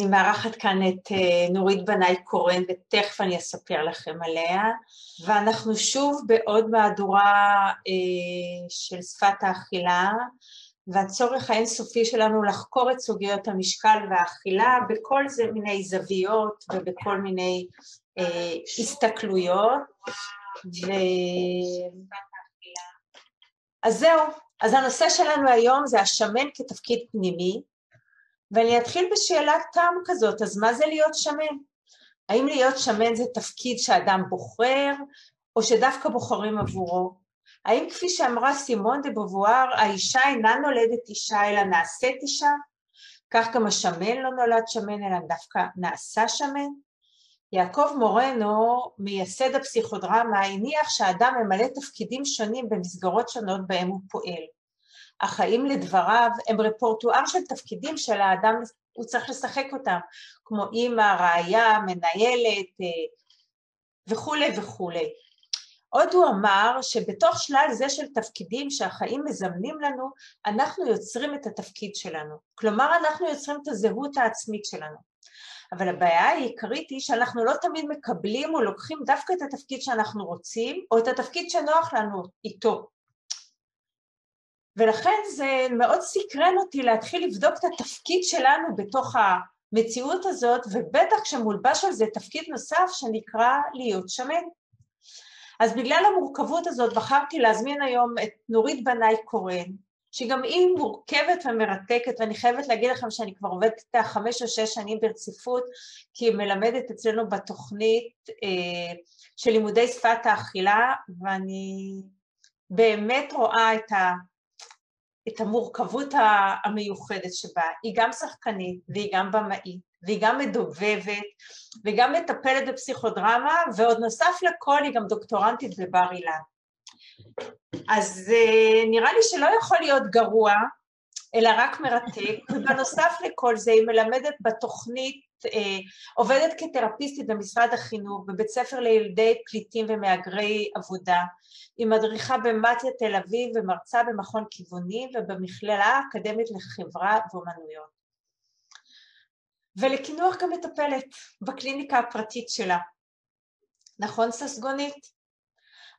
אני מארחת כאן את אה, נורית בנאי קורן, ותכף אני אספר לכם עליה, ואנחנו שוב בעוד מהדורה אה, של שפת האכילה, והצורך האינסופי שלנו לחקור את סוגיות המשקל והאכילה בכל זה מיני זוויות ובכל מיני אה, הסתכלויות. ו... אז זהו, אז הנושא שלנו היום זה השמן כתפקיד פנימי, ואני אתחיל בשאלת תם כזאת, אז מה זה להיות שמן? האם להיות שמן זה תפקיד שאדם בוחר, או שדווקא בוחרים עבורו? האם כפי שאמרה סימון דה בובואר, האישה אינה נולדת אישה אלא נעשית אישה? כך גם השמן לא נולד שמן אלא דווקא נעשה שמן? יעקב מורנו, מייסד הפסיכודרמה, הניח שהאדם ממלא תפקידים שונים במסגרות שונות בהם הוא פועל. החיים לדבריו הם רפורטואר של תפקידים של האדם, הוא צריך לשחק אותם, כמו אימא, ראיה, מנהלת אה, וכולי וכולי. עוד הוא אמר שבתוך שלל זה של תפקידים שהחיים מזמנים לנו, אנחנו יוצרים את התפקיד שלנו. כלומר, אנחנו יוצרים את הזהות העצמית שלנו. אבל הבעיה העיקרית היא שאנחנו לא תמיד מקבלים או לוקחים דווקא את התפקיד שאנחנו רוצים, או את התפקיד שנוח לנו איתו. ולכן זה מאוד סקרן אותי להתחיל לבדוק את התפקיד שלנו בתוך המציאות הזאת, ובטח כשמולבש על זה תפקיד נוסף שנקרא להיות שמן. אז בגלל המורכבות הזאת בחרתי להזמין היום את נורית בנאי קורן, שגם היא מורכבת ומרתקת, ואני חייבת להגיד לכם שאני כבר עובדת איתה חמש או שש שנים ברציפות, כי היא מלמדת אצלנו בתוכנית אה, של לימודי שפת האכילה, ואני באמת רואה את ה... את המורכבות המיוחדת שבה. היא גם שחקנית והיא גם במאית והיא גם מדובבת וגם מטפלת בפסיכודרמה ועוד נוסף לכל היא גם דוקטורנטית בבר אילן. אז אה, נראה לי שלא יכול להיות גרוע אלא רק מרתק ובנוסף לכל זה היא מלמדת בתוכנית אה, עובדת כתרפיסטית במשרד החינוך, בבית ספר לילדי פליטים ומהגרי עבודה, היא מדריכה במתיה תל אביב ומרצה במכון כיוונים ובמכללה האקדמית לחברה ואומנויות. ולקינוח גם מטפלת בקליניקה הפרטית שלה. נכון ססגונית?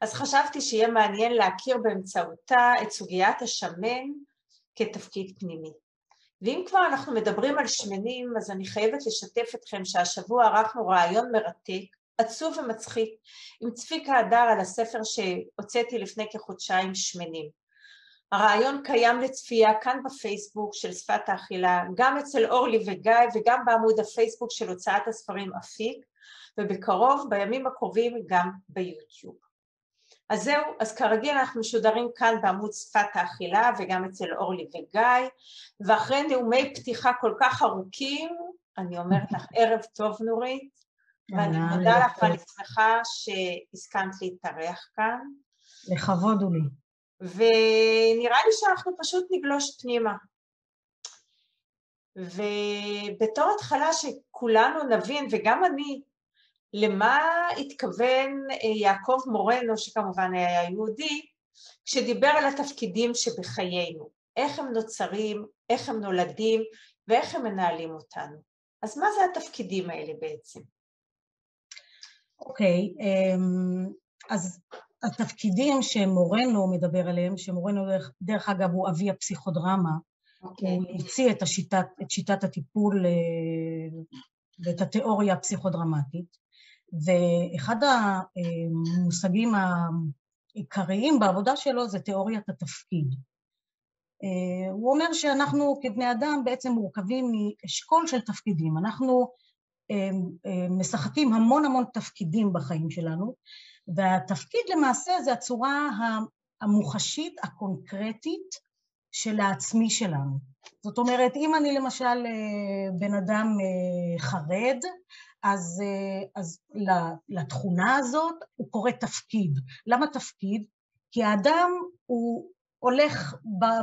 אז חשבתי שיהיה מעניין להכיר באמצעותה את סוגיית השמן כתפקיד פנימי. ואם כבר אנחנו מדברים על שמנים, אז אני חייבת לשתף אתכם שהשבוע ערכנו רעיון מרתק, עצוב ומצחיק, עם צביקה הדר על הספר שהוצאתי לפני כחודשיים, שמנים. הרעיון קיים לצפייה כאן בפייסבוק של שפת האכילה, גם אצל אורלי וגיא וגם בעמוד הפייסבוק של הוצאת הספרים אפיק, ובקרוב, בימים הקרובים, גם ביוטיוב. אז זהו, אז כרגיל אנחנו משודרים כאן בעמוד שפת האכילה וגם אצל אורלי וגיא, ואחרי נאומי פתיחה כל כך ארוכים, אני אומרת לך ערב טוב נורית, ואני מודה לך ואני שמחה שהסכמת להתארח כאן. לכבוד הוא לי. ונראה לי שאנחנו פשוט נגלוש פנימה. ובתור התחלה שכולנו נבין, וגם אני, למה התכוון אה, יעקב מורנו, שכמובן היה יהודי, כשדיבר על התפקידים שבחיינו, איך הם נוצרים, איך הם נולדים ואיך הם מנהלים אותנו. אז מה זה התפקידים האלה בעצם? אוקיי, okay, אמ, אז התפקידים שמורנו מדבר עליהם, שמורנו דרך, דרך אגב הוא אבי הפסיכודרמה, okay. אוקיי. הוא הציע את, השיטת, את שיטת הטיפול אה, ואת התיאוריה הפסיכודרמטית, ואחד המושגים העיקריים בעבודה שלו זה תיאוריית התפקיד. הוא אומר שאנחנו כבני אדם בעצם מורכבים מאשכול של תפקידים. אנחנו משחקים המון המון תפקידים בחיים שלנו, והתפקיד למעשה זה הצורה המוחשית, הקונקרטית של העצמי שלנו. זאת אומרת, אם אני למשל בן אדם חרד, אז, אה, אז לתכונה הזאת הוא קורא תפקיד. למה תפקיד? כי האדם הוא הולך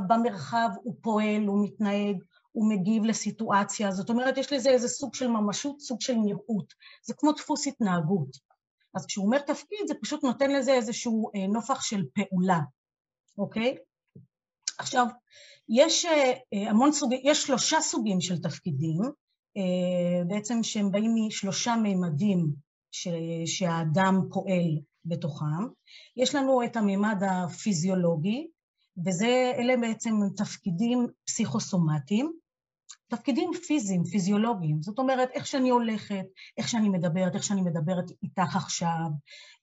במרחב, הוא פועל, הוא מתנהג, הוא מגיב לסיטואציה, זאת אומרת יש לזה איזה סוג של ממשות, סוג של נראות, זה כמו דפוס התנהגות. אז כשהוא אומר תפקיד זה פשוט נותן לזה איזשהו אה, נופח של פעולה, אוקיי? עכשיו, יש אה, המון סוגים, יש שלושה סוגים של תפקידים, בעצם שהם באים משלושה מימדים שהאדם פועל בתוכם. יש לנו את המימד הפיזיולוגי, ואלה בעצם תפקידים פסיכוסומטיים, תפקידים פיזיים, פיזיולוגיים. זאת אומרת, איך שאני הולכת, איך שאני מדברת, איך שאני מדברת איתך עכשיו,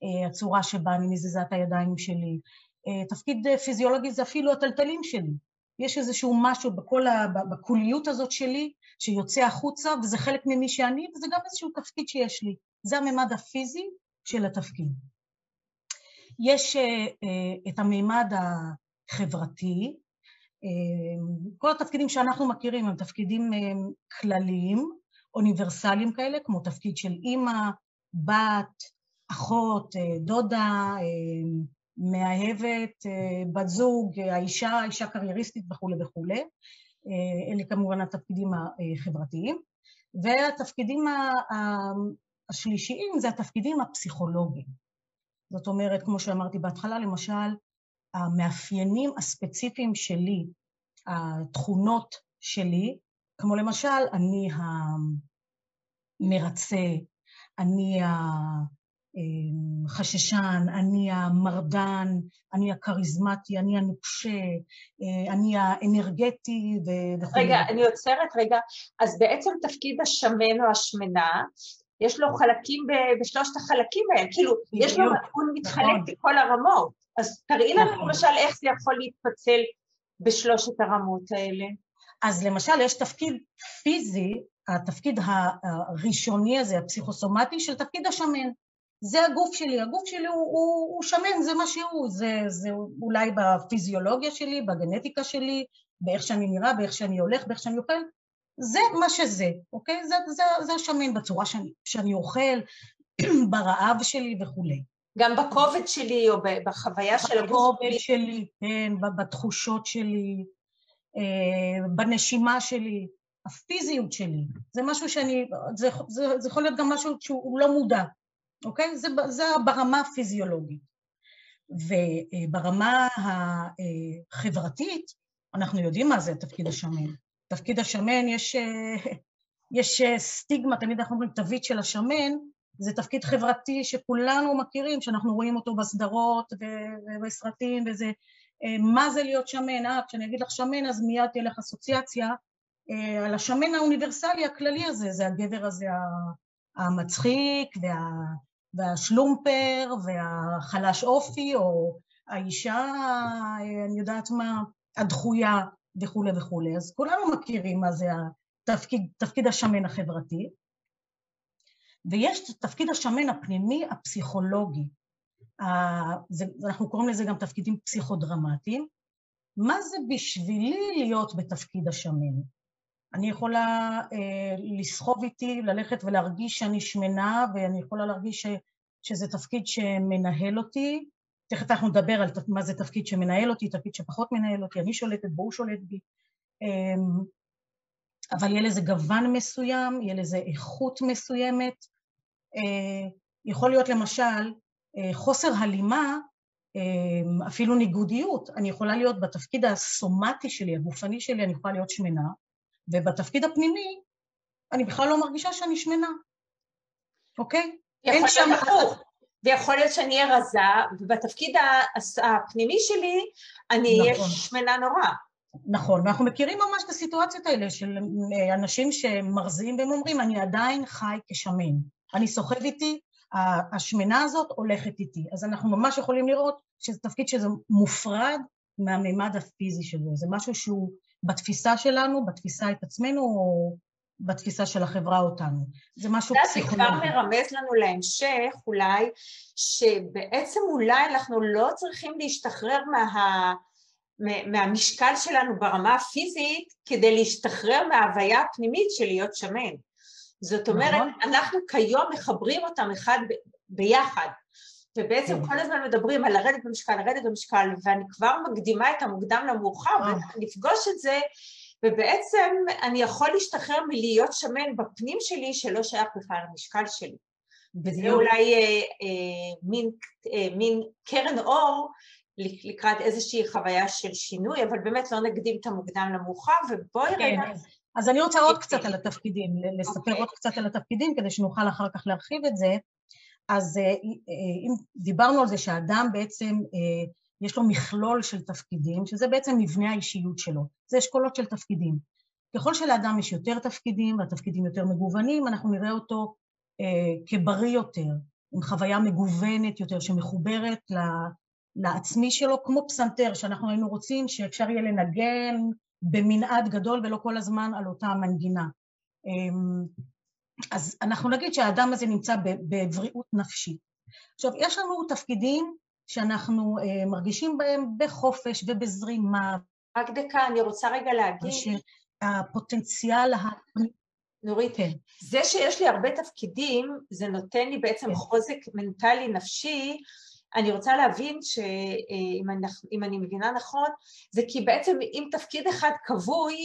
אה, הצורה שבה אני מזיזה את הידיים שלי. אה, תפקיד פיזיולוגי זה אפילו הטלטלים שלי. יש איזשהו משהו בכל ה... בקוליות הזאת שלי שיוצא החוצה, וזה חלק ממי שאני, וזה גם איזשהו תפקיד שיש לי. זה הממד הפיזי של התפקיד. יש אה, את הממד החברתי, כל התפקידים שאנחנו מכירים הם תפקידים כלליים, אוניברסליים כאלה, כמו תפקיד של אימא, בת, אחות, דודה, מאהבת, בת זוג, האישה, האישה קרייריסטית וכולי וכולי. אלה כמובן התפקידים החברתיים. והתפקידים השלישיים זה התפקידים הפסיכולוגיים. זאת אומרת, כמו שאמרתי בהתחלה, למשל, המאפיינים הספציפיים שלי, התכונות שלי, כמו למשל, אני המרצה, אני החששן, אני המרדן, אני הכריזמטי, אני הנוקשה, אני האנרגטי וכו'. רגע, אני עוצרת רגע. אז בעצם תפקיד השמן או השמנה, יש לו חלקים בשלושת החלקים האלה, כאילו, יש לו, הוא מתחלק נכון. בכל הרמות. אז תראי לנו נכון. למשל איך זה יכול להתפצל בשלושת הרמות האלה. אז למשל יש תפקיד פיזי, התפקיד הראשוני הזה, הפסיכוסומטי, של תפקיד השמן. זה הגוף שלי, הגוף שלי הוא, הוא, הוא שמן, זה מה שהוא, זה, זה אולי בפיזיולוגיה שלי, בגנטיקה שלי, באיך שאני נראה, באיך שאני הולך, באיך שאני אוכל, זה מה שזה, אוקיי? זה, זה, זה השמן בצורה שאני, שאני אוכל, ברעב שלי וכולי. גם בכובד שלי או בחוויה של הגוף שלי. בכובד שלי, כן, בתחושות שלי, אה, בנשימה שלי, הפיזיות שלי. זה משהו שאני, זה, זה, זה יכול להיות גם משהו שהוא לא מודע, אוקיי? זה, זה ברמה הפיזיולוגית. וברמה החברתית, אנחנו יודעים מה זה תפקיד השמן. תפקיד השמן יש, יש סטיגמה, תמיד אנחנו אומרים תווית של השמן, זה תפקיד חברתי שכולנו מכירים, שאנחנו רואים אותו בסדרות ובסרטים וזה, מה זה להיות שמן, אה, כשאני אגיד לך שמן אז מיד תהיה לך אסוציאציה אה, על השמן האוניברסלי הכללי הזה, זה הגבר הזה המצחיק וה, והשלומפר והחלש אופי, או האישה, אני יודעת מה, הדחויה וכולי וכולי, אז כולנו מכירים מה זה התפקיד, תפקיד השמן החברתי. ויש את תפקיד השמן הפנימי הפסיכולוגי, אנחנו קוראים לזה גם תפקידים פסיכודרמטיים. מה זה בשבילי להיות בתפקיד השמן? אני יכולה אה, לסחוב איתי, ללכת ולהרגיש שאני שמנה, ואני יכולה להרגיש ש, שזה תפקיד שמנהל אותי. תכף אנחנו נדבר על מה זה תפקיד שמנהל אותי, תפקיד שפחות מנהל אותי, אני שולטת בו, הוא שולט בי. אה, אבל יהיה לזה גוון מסוים, יהיה לזה איכות מסוימת, אה, יכול להיות למשל אה, חוסר הלימה, אה, אפילו ניגודיות. אני יכולה להיות בתפקיד הסומטי שלי, הגופני שלי, אני יכולה להיות שמנה, ובתפקיד הפנימי אני בכלל לא מרגישה שאני שמנה, אוקיי? יכול שם... הפוך. ויכול להיות שאני אהיה רזה, ובתפקיד הפנימי שלי אני אהיה נכון. שמנה נורא. נכון, ואנחנו מכירים ממש את הסיטואציות האלה של אנשים שמרזים והם אומרים, אני עדיין חי כשמן. אני סוחב איתי, השמנה הזאת הולכת איתי. אז אנחנו ממש יכולים לראות שזה תפקיד שזה מופרד מהמימד הפיזי שלו. זה משהו שהוא בתפיסה שלנו, בתפיסה את עצמנו, או בתפיסה של החברה אותנו. זה משהו פסיכולוגי. זה כבר מרמז לנו להמשך, אולי, שבעצם אולי אנחנו לא צריכים להשתחרר מה... מהמשקל שלנו ברמה הפיזית כדי להשתחרר מההוויה הפנימית של להיות שמן. זאת אומרת, נכון. אנחנו כיום מחברים אותם אחד ב- ביחד, ובעצם כן. כל הזמן מדברים על לרדת במשקל, לרדת במשקל, ואני כבר מקדימה את המוקדם למאוחר, אה. ונפגוש את זה, ובעצם אני יכול להשתחרר מלהיות שמן בפנים שלי שלא שייך בכלל למשקל שלי. וזה אולי אה, אה, מין, אה, מין קרן אור לקראת איזושהי חוויה של שינוי, אבל באמת לא נקדים את המוקדם למאוחר, ובואי כן. רגע אז אני רוצה עוד קצת על התפקידים, לספר okay. אוקיי. עוד קצת על התפקידים כדי שנוכל אחר כך להרחיב את זה. אז אה, אם דיברנו על זה שהאדם בעצם, יש לו מכלול של תפקידים, שזה בעצם מבנה האישיות שלו, זה אשכולות של תפקידים. ככל שלאדם יש יותר תפקידים והתפקידים יותר מגוונים, אנחנו נראה אותו כבריא יותר, עם חוויה מגוונת יותר שמחוברת לעצמי שלו, כמו פסנתר, שאנחנו היינו רוצים שאפשר יהיה לנגן במנעד גדול ולא כל הזמן על אותה המנגינה. אז אנחנו נגיד שהאדם הזה נמצא בבריאות נפשית. עכשיו, יש לנו תפקידים שאנחנו אה, מרגישים בהם בחופש ובזרימה. רק דקה, אני רוצה רגע להגיד... שהפוטנציאל נורית, כן. זה שיש לי הרבה תפקידים, זה נותן לי בעצם כן. חוזק מנטלי נפשי, אני רוצה להבין שאם אני, אם אני מבינה נכון, זה כי בעצם אם תפקיד אחד כבוי,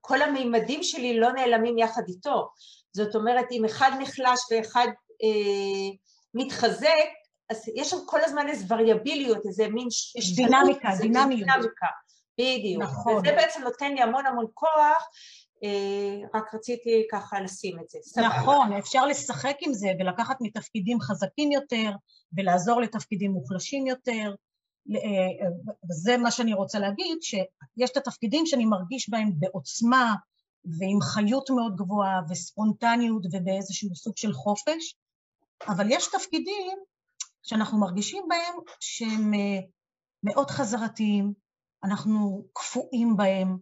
כל המימדים שלי לא נעלמים יחד איתו. זאת אומרת, אם אחד נחלש ואחד אה, מתחזק, אז יש שם כל הזמן איזו וריאביליות, איזה מין... דינמיקה, דינמיות. דינמיקה, בדיוק. נכון. וזה בעצם נותן לי המון המון כוח, אה, רק רציתי ככה לשים את זה. נכון, אפשר לשחק עם זה ולקחת מתפקידים חזקים יותר ולעזור לתפקידים מוחלשים יותר. אה, וזה מה שאני רוצה להגיד, שיש את התפקידים שאני מרגיש בהם בעוצמה ועם חיות מאוד גבוהה וספונטניות ובאיזשהו סוג של חופש, אבל יש תפקידים שאנחנו מרגישים בהם שהם אה, מאוד חזרתיים, אנחנו קפואים בהם,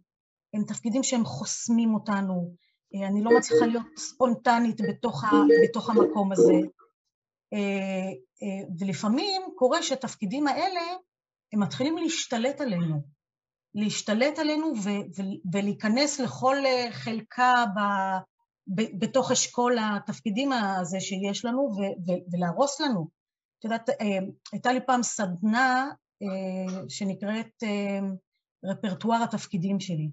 הם תפקידים שהם חוסמים אותנו, אה, אני לא מצליחה להיות ספונטנית בתוך, ה, בתוך המקום הזה. אה, ולפעמים קורה שהתפקידים האלה, הם מתחילים להשתלט עלינו, להשתלט עלינו ולהיכנס לכל חלקה ב- בתוך אשכול התפקידים הזה שיש לנו ולהרוס לנו. את יודעת, הייתה לי פעם סדנה שנקראת רפרטואר התפקידים שלי.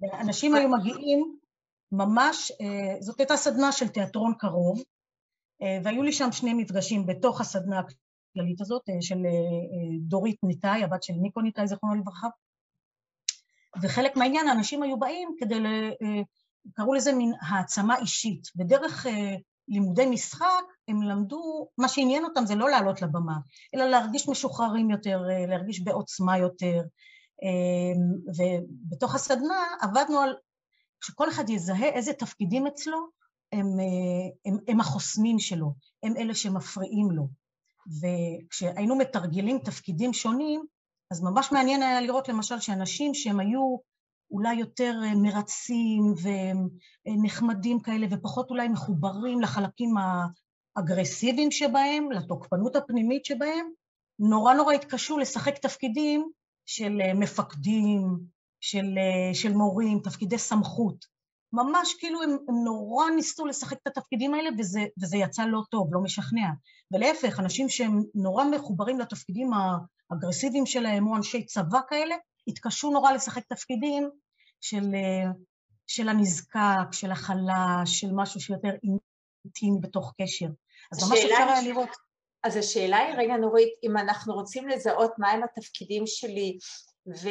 ואנשים היו מגיעים ממש, אה, זאת הייתה סדנה של תיאטרון קרוב, אה, והיו לי שם שני מפגשים בתוך הסדנה הכללית הזאת, אה, של דורית ניתאי, הבת של ניקו ניתאי, זכרונו לברכה, וחלק מהעניין, האנשים היו באים כדי, ל... קראו לזה מין העצמה אישית. בדרך לימודי משחק הם למדו, מה שעניין אותם זה לא לעלות לבמה, אלא להרגיש משוחררים יותר, להרגיש בעוצמה יותר, ובתוך הסדנה עבדנו על שכל אחד יזהה איזה תפקידים אצלו הם, אה, הם, הם החוסמים שלו, הם אלה שמפריעים לו. וכשהיינו מתרגלים תפקידים שונים, אז ממש מעניין היה לראות למשל שאנשים שהם היו אולי יותר אה, מרצים ונחמדים כאלה ופחות אולי מחוברים לחלקים האגרסיביים שבהם, לתוקפנות הפנימית שבהם, נורא נורא התקשו לשחק תפקידים של אה, מפקדים, של, אה, של מורים, תפקידי סמכות. ממש כאילו הם, הם נורא ניסו לשחק את התפקידים האלה וזה, וזה יצא לא טוב, לא משכנע. ולהפך, אנשים שהם נורא מחוברים לתפקידים האגרסיביים שלהם, או אנשי צבא כאלה, התקשו נורא לשחק תפקידים של, אה, של הנזקק, של החלש, של משהו שיותר אינטימי בתוך קשר. אז ממש אפשר היה לראות. אז השאלה היא, רגע נורית, אם אנחנו רוצים לזהות מהם התפקידים שלי ו,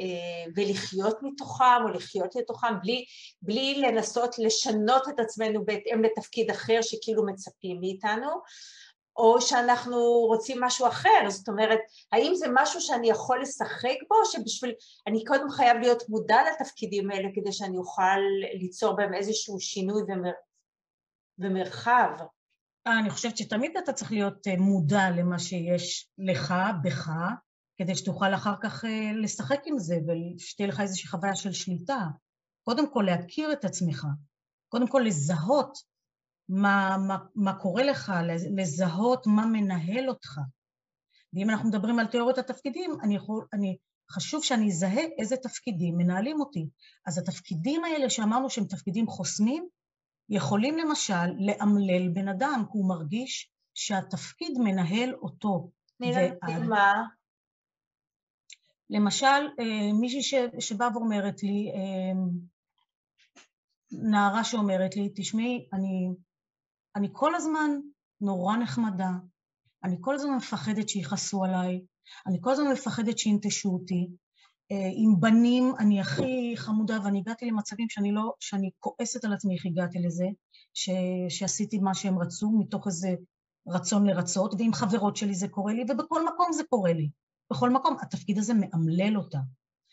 אה, ולחיות מתוכם או לחיות לתוכם בלי, בלי לנסות לשנות את עצמנו בהתאם לתפקיד אחר שכאילו מצפים מאיתנו, או שאנחנו רוצים משהו אחר, זאת אומרת, האם זה משהו שאני יכול לשחק בו, שבשביל, אני קודם חייב להיות מודע לתפקידים האלה כדי שאני אוכל ליצור בהם איזשהו שינוי ומר, ומרחב. אני חושבת שתמיד אתה צריך להיות אה, מודע למה שיש לך, בך, כדי שתוכל אחר כך אה, לשחק עם זה ושתהיה לך איזושהי חוויה של שליטה. קודם כל להכיר את עצמך, קודם כל לזהות מה, מה, מה קורה לך, לזהות מה מנהל אותך. ואם אנחנו מדברים על תיאוריות התפקידים, אני יכול, אני, חשוב שאני אזהה איזה תפקידים מנהלים אותי. אז התפקידים האלה שאמרנו שהם תפקידים חוסמים, יכולים למשל לאמלל בן אדם, כי הוא מרגיש שהתפקיד מנהל אותו. תני לנו מה? למשל, אה, מישהי שבאה ואומרת לי, אה, נערה שאומרת לי, תשמעי, אני, אני כל הזמן נורא נחמדה, אני כל הזמן מפחדת שיכעסו עליי, אני כל הזמן מפחדת שינטשו אותי, עם בנים אני הכי חמודה, ואני הגעתי למצבים שאני לא, שאני כועסת על עצמי איך הגעתי לזה, ש, שעשיתי מה שהם רצו מתוך איזה רצון לרצות, ועם חברות שלי זה קורה לי, ובכל מקום זה קורה לי. בכל מקום, התפקיד הזה מאמלל אותה.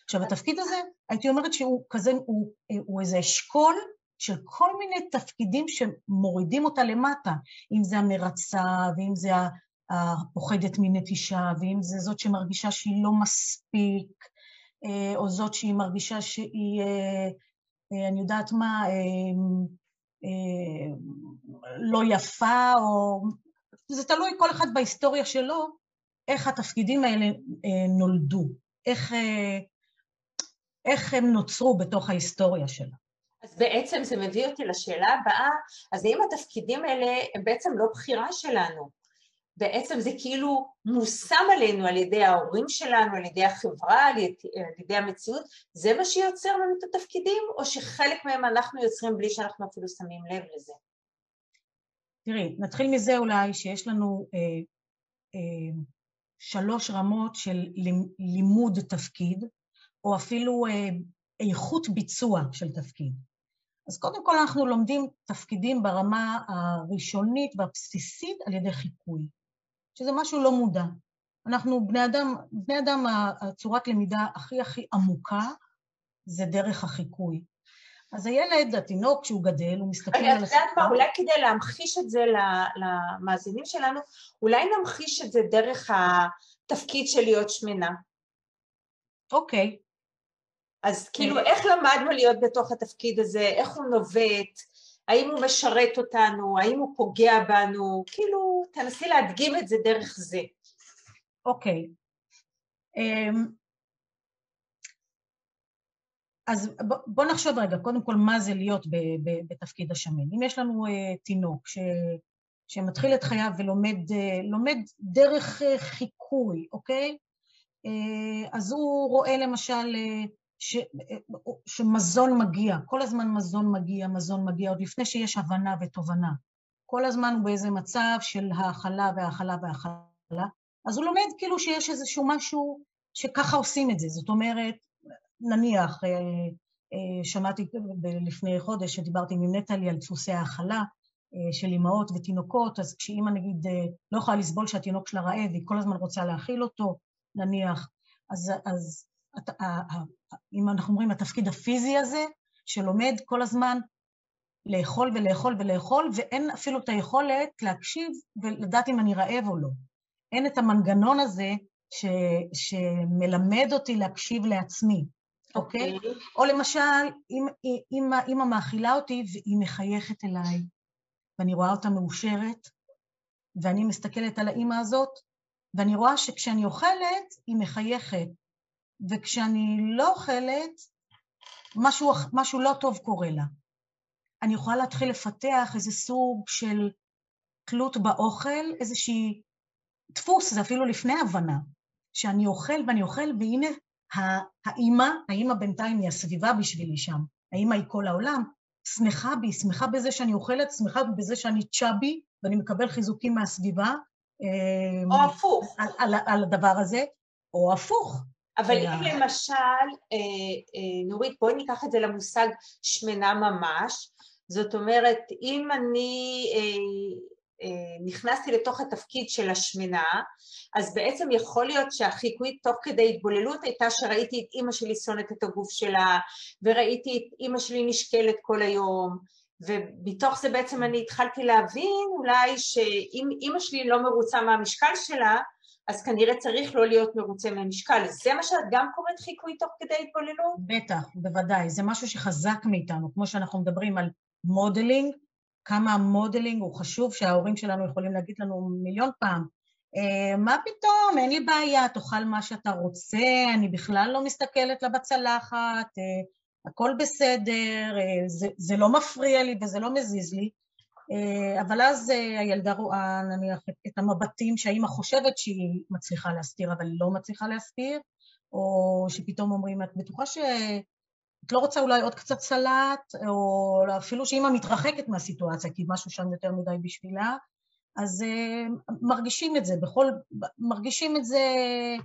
עכשיו, התפקיד הזה, הייתי אומרת שהוא כזה, הוא, הוא איזה אשכול של כל מיני תפקידים שמורידים אותה למטה, אם זה המרצה, ואם זה הפוחדת מנטישה, ואם זה זאת שמרגישה שהיא לא מספיק, אה, או זאת שהיא מרגישה שהיא, אה, אה, אני יודעת מה, לא יפה, או... זה תלוי כל אחד בהיסטוריה שלו, איך התפקידים האלה נולדו, איך, איך הם נוצרו בתוך ההיסטוריה שלה. אז בעצם זה מביא אותי לשאלה הבאה, אז האם התפקידים האלה הם בעצם לא בחירה שלנו? בעצם זה כאילו מושם עלינו על ידי ההורים שלנו, על ידי החברה, על ידי, על ידי המציאות, זה מה שיוצר לנו את התפקידים, או שחלק מהם אנחנו יוצרים בלי שאנחנו אפילו שמים לב לזה? תראי, נתחיל מזה אולי שיש לנו אה, אה, שלוש רמות של לימוד תפקיד, או אפילו אה, איכות ביצוע של תפקיד. אז קודם כל אנחנו לומדים תפקידים ברמה הראשונית והבסיסית על ידי חיקוי. שזה משהו לא מודע. אנחנו בני אדם, בני אדם הצורת למידה הכי הכי עמוקה זה דרך החיקוי. אז הילד, התינוק, כשהוא גדל, הוא מסתכל על. את יודעת מה, אולי כדי להמחיש את זה למאזינים שלנו, אולי נמחיש את זה דרך התפקיד של להיות שמנה. אוקיי. אז כאילו, אה. איך למדנו להיות בתוך התפקיד הזה, איך הוא נובט, האם הוא משרת אותנו, האם הוא פוגע בנו, כאילו תנסי להדגים את זה דרך זה. אוקיי. אמ, אז בוא נחשוב רגע, קודם כל מה זה להיות בתפקיד השמן. אם יש לנו uh, תינוק ש, שמתחיל את חייו ולומד uh, דרך uh, חיקוי, אוקיי? Uh, אז הוא רואה למשל ש, שמזון מגיע, כל הזמן מזון מגיע, מזון מגיע, עוד לפני שיש הבנה ותובנה. כל הזמן הוא באיזה מצב של האכלה והאכלה והאכלה, אז הוא לומד כאילו שיש איזשהו משהו שככה עושים את זה. זאת אומרת, נניח, אה, אה, שמעתי לפני חודש שדיברתי עם נטלי על דפוסי האכלה אה, של אימהות ותינוקות, אז כשאימא נגיד לא יכולה לסבול שהתינוק שלה רעב, והיא כל הזמן רוצה להאכיל אותו, נניח, אז, אז אם אנחנו אומרים התפקיד הפיזי הזה, שלומד כל הזמן לאכול ולאכול ולאכול, ואין אפילו את היכולת להקשיב ולדעת אם אני רעב או לא. אין את המנגנון הזה ש, שמלמד אותי להקשיב לעצמי, אוקיי? Okay. אוקיי? או למשל, אם אימא מאכילה אותי והיא מחייכת אליי, ואני רואה אותה מאושרת, ואני מסתכלת על האימא הזאת, ואני רואה שכשאני אוכלת, היא מחייכת, וכשאני לא אוכלת, משהו, משהו לא טוב קורה לה. אני יכולה להתחיל לפתח איזה סוג של תלות באוכל, איזושהי דפוס, זה אפילו לפני הבנה, שאני אוכל ואני אוכל, והנה האימא, האימא בינתיים היא הסביבה בשבילי שם, האימא היא כל העולם, שמחה בי, שמחה בזה שאני אוכלת, שמחה בזה שאני צ'אבי, ואני מקבל חיזוקים מהסביבה. או אה, הפוך. על, על, על הדבר הזה, או הפוך. אבל אם למשל, אה, אה, נורית, בואי ניקח את זה למושג שמנה ממש, זאת אומרת, אם אני נכנסתי לתוך התפקיד של השמנה, אז בעצם יכול להיות שהחיקוי תוך כדי התבוללות הייתה שראיתי את אימא שלי שונאת את הגוף שלה, וראיתי את אימא שלי נשקלת כל היום, ומתוך זה בעצם אני התחלתי להבין אולי שאם אימא שלי לא מרוצה מהמשקל שלה, אז כנראה צריך לא להיות מרוצה מהמשקל. זה מה שאת גם קוראת חיקוי תוך כדי התבוללות? בטח, בוודאי. זה משהו שחזק מאיתנו, כמו שאנחנו מדברים על modeling, כמה ה modeling הוא חשוב, שההורים שלנו יכולים להגיד לנו מיליון פעם, אה, מה פתאום, אין לי בעיה, תאכל מה שאתה רוצה, אני בכלל לא מסתכלת לך בצלחת, אה, הכל בסדר, אה, זה, זה לא מפריע לי וזה לא מזיז לי. אה, אבל אז אה, הילדה רואה נניח את המבטים שהאימא חושבת שהיא מצליחה להסתיר, אבל היא לא מצליחה להסתיר, או שפתאום אומרים, את בטוחה שאת לא רוצה אולי עוד קצת סלט, או אפילו שאימא מתרחקת מהסיטואציה, כי משהו שם יותר מדי בשבילה, אז uh, מרגישים את זה, בכל, מרגישים את זה אה,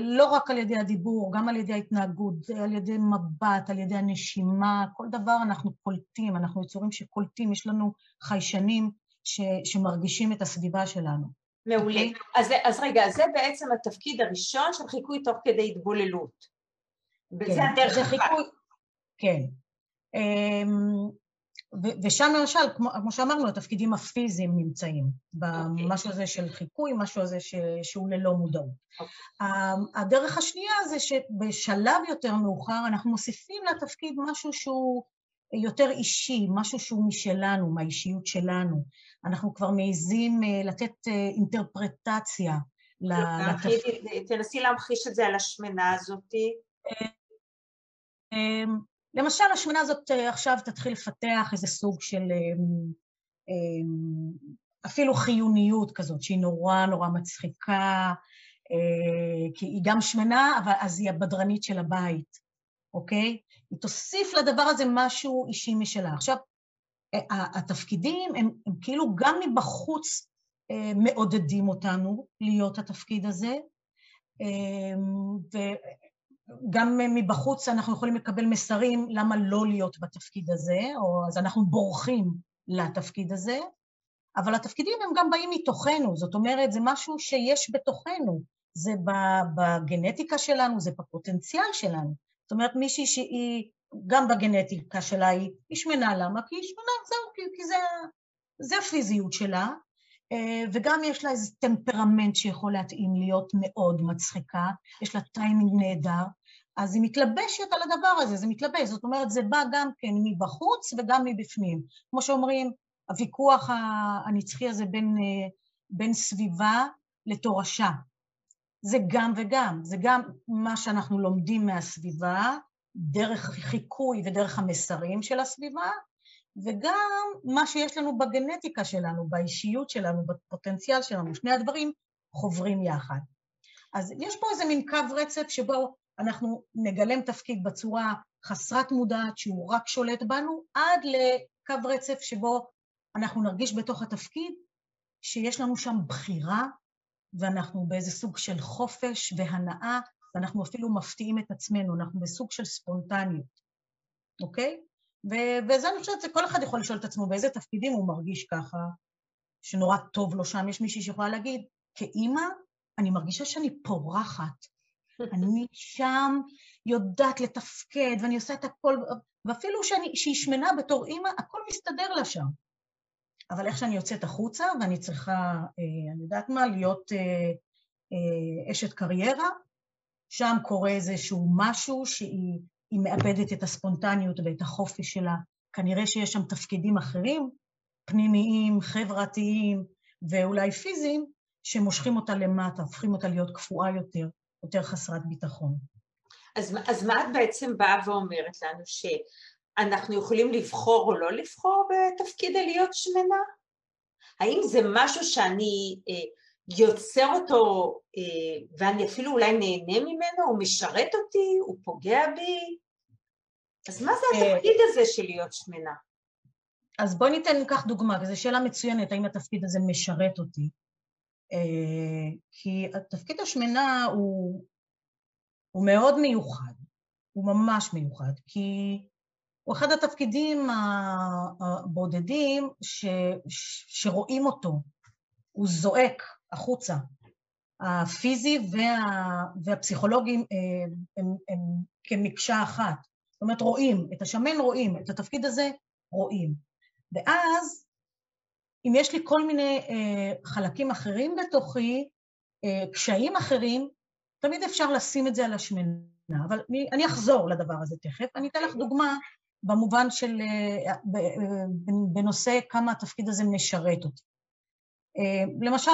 לא רק על ידי הדיבור, גם על ידי ההתנהגות, על ידי מבט, על ידי הנשימה, כל דבר אנחנו קולטים, אנחנו יצורים שקולטים, יש לנו חיישנים ש, שמרגישים את הסביבה שלנו. מעולה. Okay? אוקיי? אז, אז רגע, זה בעצם התפקיד הראשון של חיקוי תוך כדי התבוללות. כן, הדרך אחת. חיקוי... כן. אמ, ושם למשל, כמו, כמו שאמרנו, התפקידים הפיזיים נמצאים, במשהו okay. הזה של חיקוי, משהו הזה ש, שהוא ללא מודעות. אוקיי. הדרך השנייה זה שבשלב יותר מאוחר אנחנו מוסיפים לתפקיד משהו שהוא יותר אישי, משהו שהוא משלנו, מהאישיות שלנו. אנחנו כבר מעיזים אה, לתת אה, אינטרפרטציה לתפקיד. תנסי להמחיש את זה על השמנה הזאתי. למשל, השמנה הזאת אה, עכשיו תתחיל לפתח איזה סוג של אמ, אמ, אפילו חיוניות כזאת, שהיא נורא נורא מצחיקה, כי היא גם שמנה, אבל אז היא הבדרנית של הבית, אוקיי? היא תוסיף לדבר הזה משהו אישי משלה. עכשיו, התפקידים הם, הם כאילו גם מבחוץ אה, מעודדים אותנו להיות התפקיד הזה, וגם מבחוץ אנחנו יכולים לקבל מסרים למה לא להיות בתפקיד הזה, או אז אנחנו בורחים לתפקיד הזה, אבל התפקידים הם גם באים מתוכנו, זאת אומרת, זה משהו שיש בתוכנו, זה בגנטיקה שלנו, זה בפוטנציאל שלנו. זאת אומרת, מישהי שהיא גם בגנטיקה שלה היא, היא שמנה, למה? כי היא שמנה, זהו, כי, כי זה, זה הפיזיות שלה, וגם יש לה איזה טמפרמנט שיכול להתאים להיות מאוד מצחיקה, יש לה טיימינג נהדר, אז היא מתלבשת על הדבר הזה, זה מתלבש, זאת אומרת, זה בא גם כן מבחוץ וגם מבפנים. כמו שאומרים, הוויכוח הנצחי הזה בין, אה, בין סביבה לתורשה. זה גם וגם, זה גם מה שאנחנו לומדים מהסביבה, דרך חיקוי ודרך המסרים של הסביבה, וגם מה שיש לנו בגנטיקה שלנו, באישיות שלנו, בפוטנציאל שלנו, שני הדברים חוברים יחד. אז יש פה איזה מין קו רצף שבו אנחנו נגלם תפקיד בצורה חסרת מודעת, שהוא רק שולט בנו, עד לקו רצף שבו אנחנו נרגיש בתוך התפקיד שיש לנו שם בחירה, ואנחנו באיזה סוג של חופש והנאה ואנחנו אפילו מפתיעים את עצמנו, אנחנו בסוג של ספונטניות, אוקיי? וזה אני חושבת שכל אחד יכול לשאול את עצמו באיזה תפקידים הוא מרגיש ככה, שנורא טוב לו שם. יש מישהי שיכולה להגיד, כאימא, אני מרגישה שאני פורחת. אני שם יודעת לתפקד, ואני עושה את הכל, ואפילו שאני, שהיא שמנה בתור אימא, הכל מסתדר לה שם. אבל איך שאני יוצאת החוצה, ואני צריכה, אה, אני יודעת מה, להיות אה, אה, אשת קריירה, שם קורה איזשהו משהו שהיא מאבדת את הספונטניות ואת החופש שלה. כנראה שיש שם תפקידים אחרים, פנימיים, חברתיים ואולי פיזיים, שמושכים אותה למטה, הופכים אותה להיות קפואה יותר, יותר חסרת ביטחון. אז, אז מה את בעצם באה ואומרת לנו, שאנחנו יכולים לבחור או לא לבחור בתפקיד עליות שמנה? האם זה משהו שאני אה, יוצר אותו אה, ואני אפילו אולי נהנה ממנו, הוא משרת אותי, הוא פוגע בי, אז מה זה אה, התפקיד הזה של להיות שמנה? אז בואי ניתן כך דוגמה, וזו שאלה מצוינת, האם התפקיד הזה משרת אותי? אה, כי התפקיד השמנה הוא, הוא מאוד מיוחד, הוא ממש מיוחד, כי הוא אחד התפקידים הבודדים ש, שרואים אותו, הוא זועק, החוצה. הפיזי וה, והפסיכולוגי הם, הם, הם כמקשה אחת. זאת אומרת, רואים, את השמן רואים, את התפקיד הזה רואים. ואז, אם יש לי כל מיני אה, חלקים אחרים בתוכי, אה, קשיים אחרים, תמיד אפשר לשים את זה על השמנה. אבל אני, אני אחזור לדבר הזה תכף. אני אתן לך דוגמה במובן של, אה, בנושא כמה התפקיד הזה משרת אותי. אה, למשל,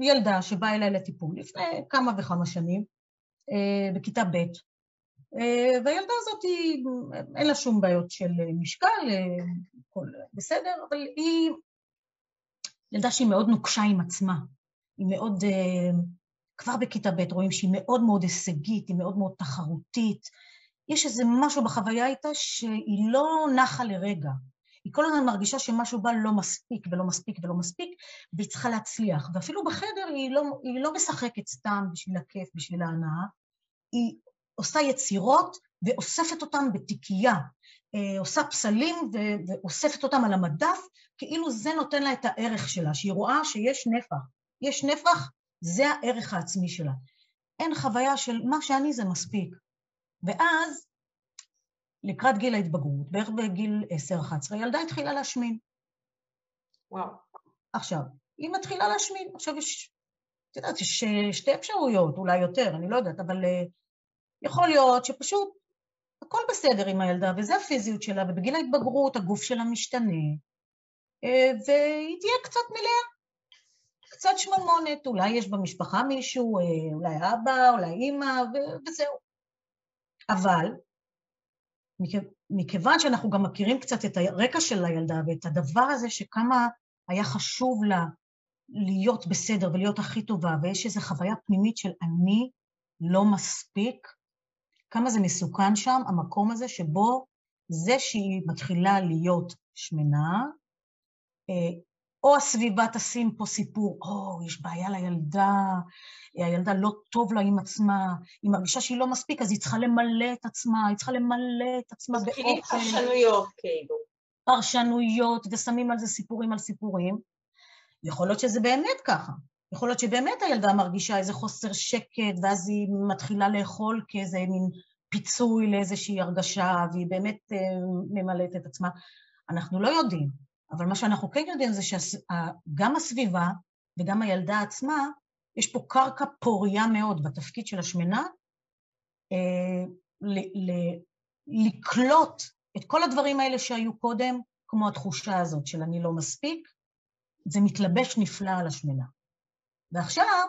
ילדה שבאה אליי לטיפול לפני כמה וכמה שנים, אה, בכיתה ב', אה, והילדה הזאת, היא, אין לה שום בעיות של משקל, הכל בסדר, אבל היא ילדה שהיא מאוד נוקשה עם עצמה, היא מאוד, כבר בכיתה ב' רואים שהיא מאוד מאוד הישגית, היא מאוד מאוד תחרותית, יש איזה משהו בחוויה איתה שהיא לא נחה לרגע, היא כל הזמן מרגישה שמשהו בה לא מספיק ולא מספיק ולא מספיק, והיא צריכה להצליח. ואפילו בחדר היא לא, היא לא משחקת סתם בשביל הכיף, בשביל ההנאה, היא עושה יצירות ואוספת אותן בתיקייה, אה, עושה פסלים ואוספת אותם על המדף, כאילו זה נותן לה את הערך שלה, שהיא רואה שיש נפח. יש נפח, זה הערך העצמי שלה. אין חוויה של מה שאני זה מספיק. ואז, לקראת גיל ההתבגרות, בערך בגיל 10-11, ילדה התחילה להשמין. וואו. עכשיו, היא מתחילה להשמין. עכשיו יש, את יודעת, יש שתי אפשרויות, אולי יותר, אני לא יודעת, אבל uh, יכול להיות שפשוט הכל בסדר עם הילדה, וזה הפיזיות שלה, ובגיל ההתבגרות הגוף שלה משתנה, uh, והיא תהיה קצת מלאה. קצת שממונת, אולי יש במשפחה מישהו, אה, אולי אבא, אולי אימא, וזהו. אבל מכיוון שאנחנו גם מכירים קצת את הרקע של הילדה ואת הדבר הזה שכמה היה חשוב לה להיות בסדר ולהיות הכי טובה, ויש איזו חוויה פנימית של אני לא מספיק, כמה זה מסוכן שם, המקום הזה שבו זה שהיא מתחילה להיות שמנה, אה, או הסביבה תשים פה סיפור, או, יש בעיה לילדה, הילדה לא טוב לה עם עצמה, היא מרגישה שהיא לא מספיק, אז היא צריכה למלא את עצמה, היא צריכה למלא את עצמה באופן... מתחילים פרשנויות, כאילו. פרשנויות, ושמים על זה סיפורים על סיפורים. יכול להיות שזה באמת ככה. יכול להיות שבאמת הילדה מרגישה איזה חוסר שקט, ואז היא מתחילה לאכול כאיזה מין פיצוי לאיזושהי הרגשה, והיא באמת אה, ממלאת את עצמה. אנחנו לא יודעים. אבל מה שאנחנו כן יודעים זה שגם הסביבה וגם הילדה עצמה, יש פה קרקע פוריה מאוד בתפקיד של השמנה, אה, לקלוט את כל הדברים האלה שהיו קודם, כמו התחושה הזאת של אני לא מספיק, זה מתלבש נפלא על השמנה. ועכשיו,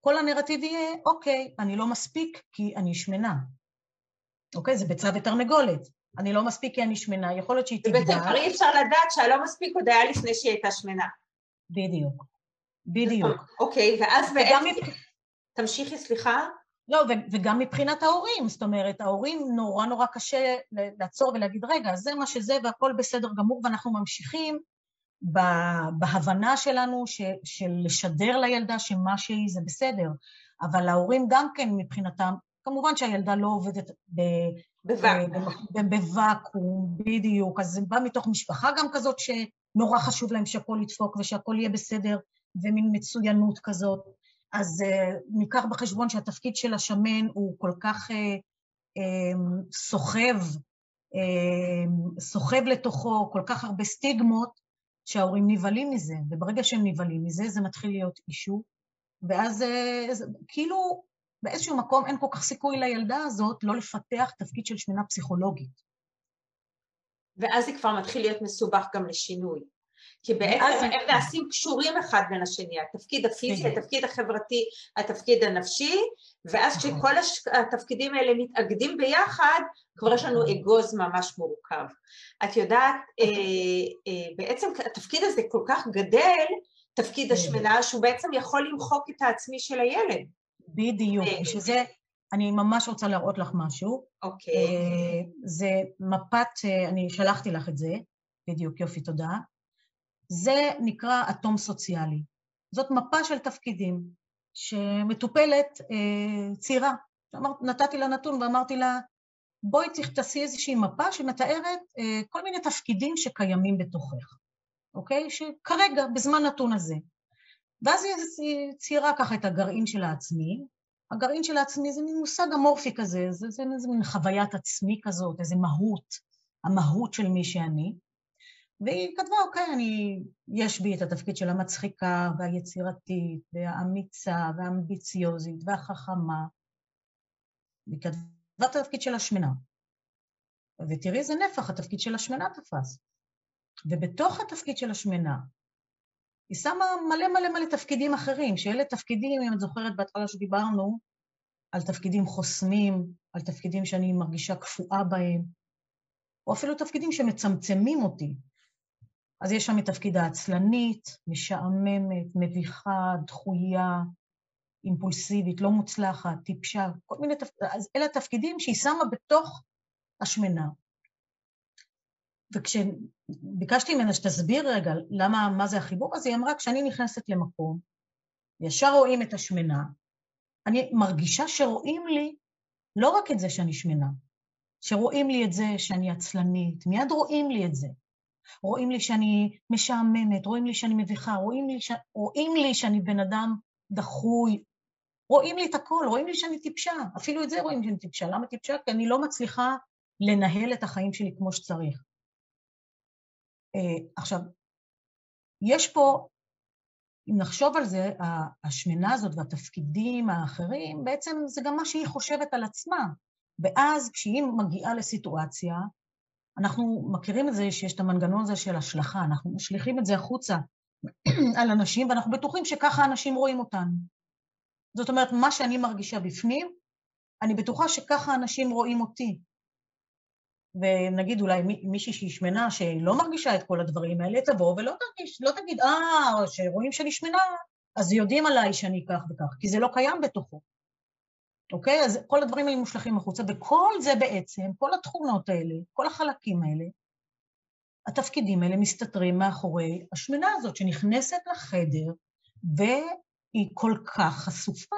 כל הנרטיב יהיה, אוקיי, אני לא מספיק כי אני שמנה. אוקיי? זה ביצה ותרנגולת. אני לא מספיק כי אני שמנה, יכול להיות שהיא תגדל. ובעצם כבר אי אפשר לדעת שהלא מספיק עוד היה לפני שהיא הייתה שמנה. בדיוק, בדיוק. אוקיי, ואז בעצם... תמשיכי, סליחה. לא, וגם מבחינת ההורים, זאת אומרת, ההורים נורא נורא קשה לעצור ולהגיד, רגע, זה מה שזה והכל בסדר גמור, ואנחנו ממשיכים בהבנה שלנו של לשדר לילדה שמה שהיא זה בסדר, אבל ההורים גם כן מבחינתם, כמובן שהילדה לא עובדת בוואקום, בדיוק. אז זה בא מתוך משפחה גם כזאת שנורא חשוב להם שהכול ידפוק ושהכול יהיה בסדר, ומין מצוינות כזאת. אז uh, ניקח בחשבון שהתפקיד של השמן הוא כל כך uh, um, סוחב, uh, סוחב לתוכו כל כך הרבה סטיגמות, שההורים נבהלים מזה, וברגע שהם נבהלים מזה, זה מתחיל להיות אישו, ואז uh, כאילו באיזשהו מקום אין כל כך סיכוי לילדה הזאת לא לפתח תפקיד של שמנה פסיכולוגית. ואז זה כבר מתחיל להיות מסובך גם לשינוי. כי בעצם הם נעשים קשורים אחד בין השני, התפקיד הפיזי, התפקיד החברתי, התפקיד הנפשי, ואז כשכל התפקידים האלה מתאגדים ביחד, כבר יש לנו אגוז ממש מורכב. את יודעת, אה, אה, בעצם התפקיד הזה כל כך גדל, תפקיד כן. השמנה, שהוא בעצם יכול למחוק את העצמי של הילד. בדיוק, בשביל זה אני ממש רוצה להראות לך משהו. אוקיי. אה, זה מפת, אה, אני שלחתי לך את זה, בדיוק, יופי, תודה. זה נקרא אטום סוציאלי. זאת מפה של תפקידים שמטופלת אה, צעירה. נתתי לה נתון ואמרתי לה, בואי תעשי איזושהי מפה שמתארת אה, כל מיני תפקידים שקיימים בתוכך, אוקיי? שכרגע, בזמן נתון הזה. ואז היא ציירה ככה את הגרעין של העצמי. הגרעין של העצמי זה מין מושג אמורפי כזה, זה, זה איזה מין חוויית עצמי כזאת, איזה מהות, המהות של מי שאני. והיא כתבה, אוקיי, אני, יש בי את התפקיד של המצחיקה והיצירתית והאמיצה והאמביציוזית והחכמה. היא כתבה את התפקיד של השמנה. ותראי איזה נפח התפקיד של השמנה תפס. ובתוך התפקיד של השמנה היא שמה מלא מלא מלא תפקידים אחרים, שאלה תפקידים, אם את זוכרת בהתחלה שדיברנו, על תפקידים חוסמים, על תפקידים שאני מרגישה קפואה בהם, או אפילו תפקידים שמצמצמים אותי. אז יש שם את תפקיד העצלנית, משעממת, מביכה, דחויה, אימפולסיבית, לא מוצלחת, טיפשה, כל מיני תפקידים, אז אלה התפקידים שהיא שמה בתוך השמנה. וכשביקשתי ממנה שתסביר רגע למה, מה זה החיבור הזה, היא אמרה, כשאני נכנסת למקום, ישר רואים את השמנה, אני מרגישה שרואים לי לא רק את זה שאני שמנה, שרואים לי את זה שאני עצלנית, מיד רואים לי את זה. רואים לי שאני משעממת, רואים לי שאני מביכה, רואים לי, ש... רואים לי שאני בן אדם דחוי, רואים לי את הכל, רואים לי שאני טיפשה, אפילו את זה רואים שאני טיפשה. למה טיפשה? כי אני לא מצליחה לנהל את החיים שלי כמו שצריך. Uh, עכשיו, יש פה, אם נחשוב על זה, השמנה הזאת והתפקידים האחרים, בעצם זה גם מה שהיא חושבת על עצמה. ואז כשהיא מגיעה לסיטואציה, אנחנו מכירים את זה שיש את המנגנון הזה של השלכה, אנחנו משליכים את זה החוצה על אנשים, ואנחנו בטוחים שככה אנשים רואים אותנו. זאת אומרת, מה שאני מרגישה בפנים, אני בטוחה שככה אנשים רואים אותי. ונגיד אולי מישהי שהיא שמנה, שלא מרגישה את כל הדברים האלה, תבוא ולא תרגיש, לא תגיד, אה, שרואים שאני שמנה, אז יודעים עליי שאני כך וכך, כי זה לא קיים בתוכו. אוקיי? אז כל הדברים האלה מושלכים החוצה, וכל זה בעצם, כל התכונות האלה, כל החלקים האלה, התפקידים האלה מסתתרים מאחורי השמנה הזאת שנכנסת לחדר והיא כל כך חשופה.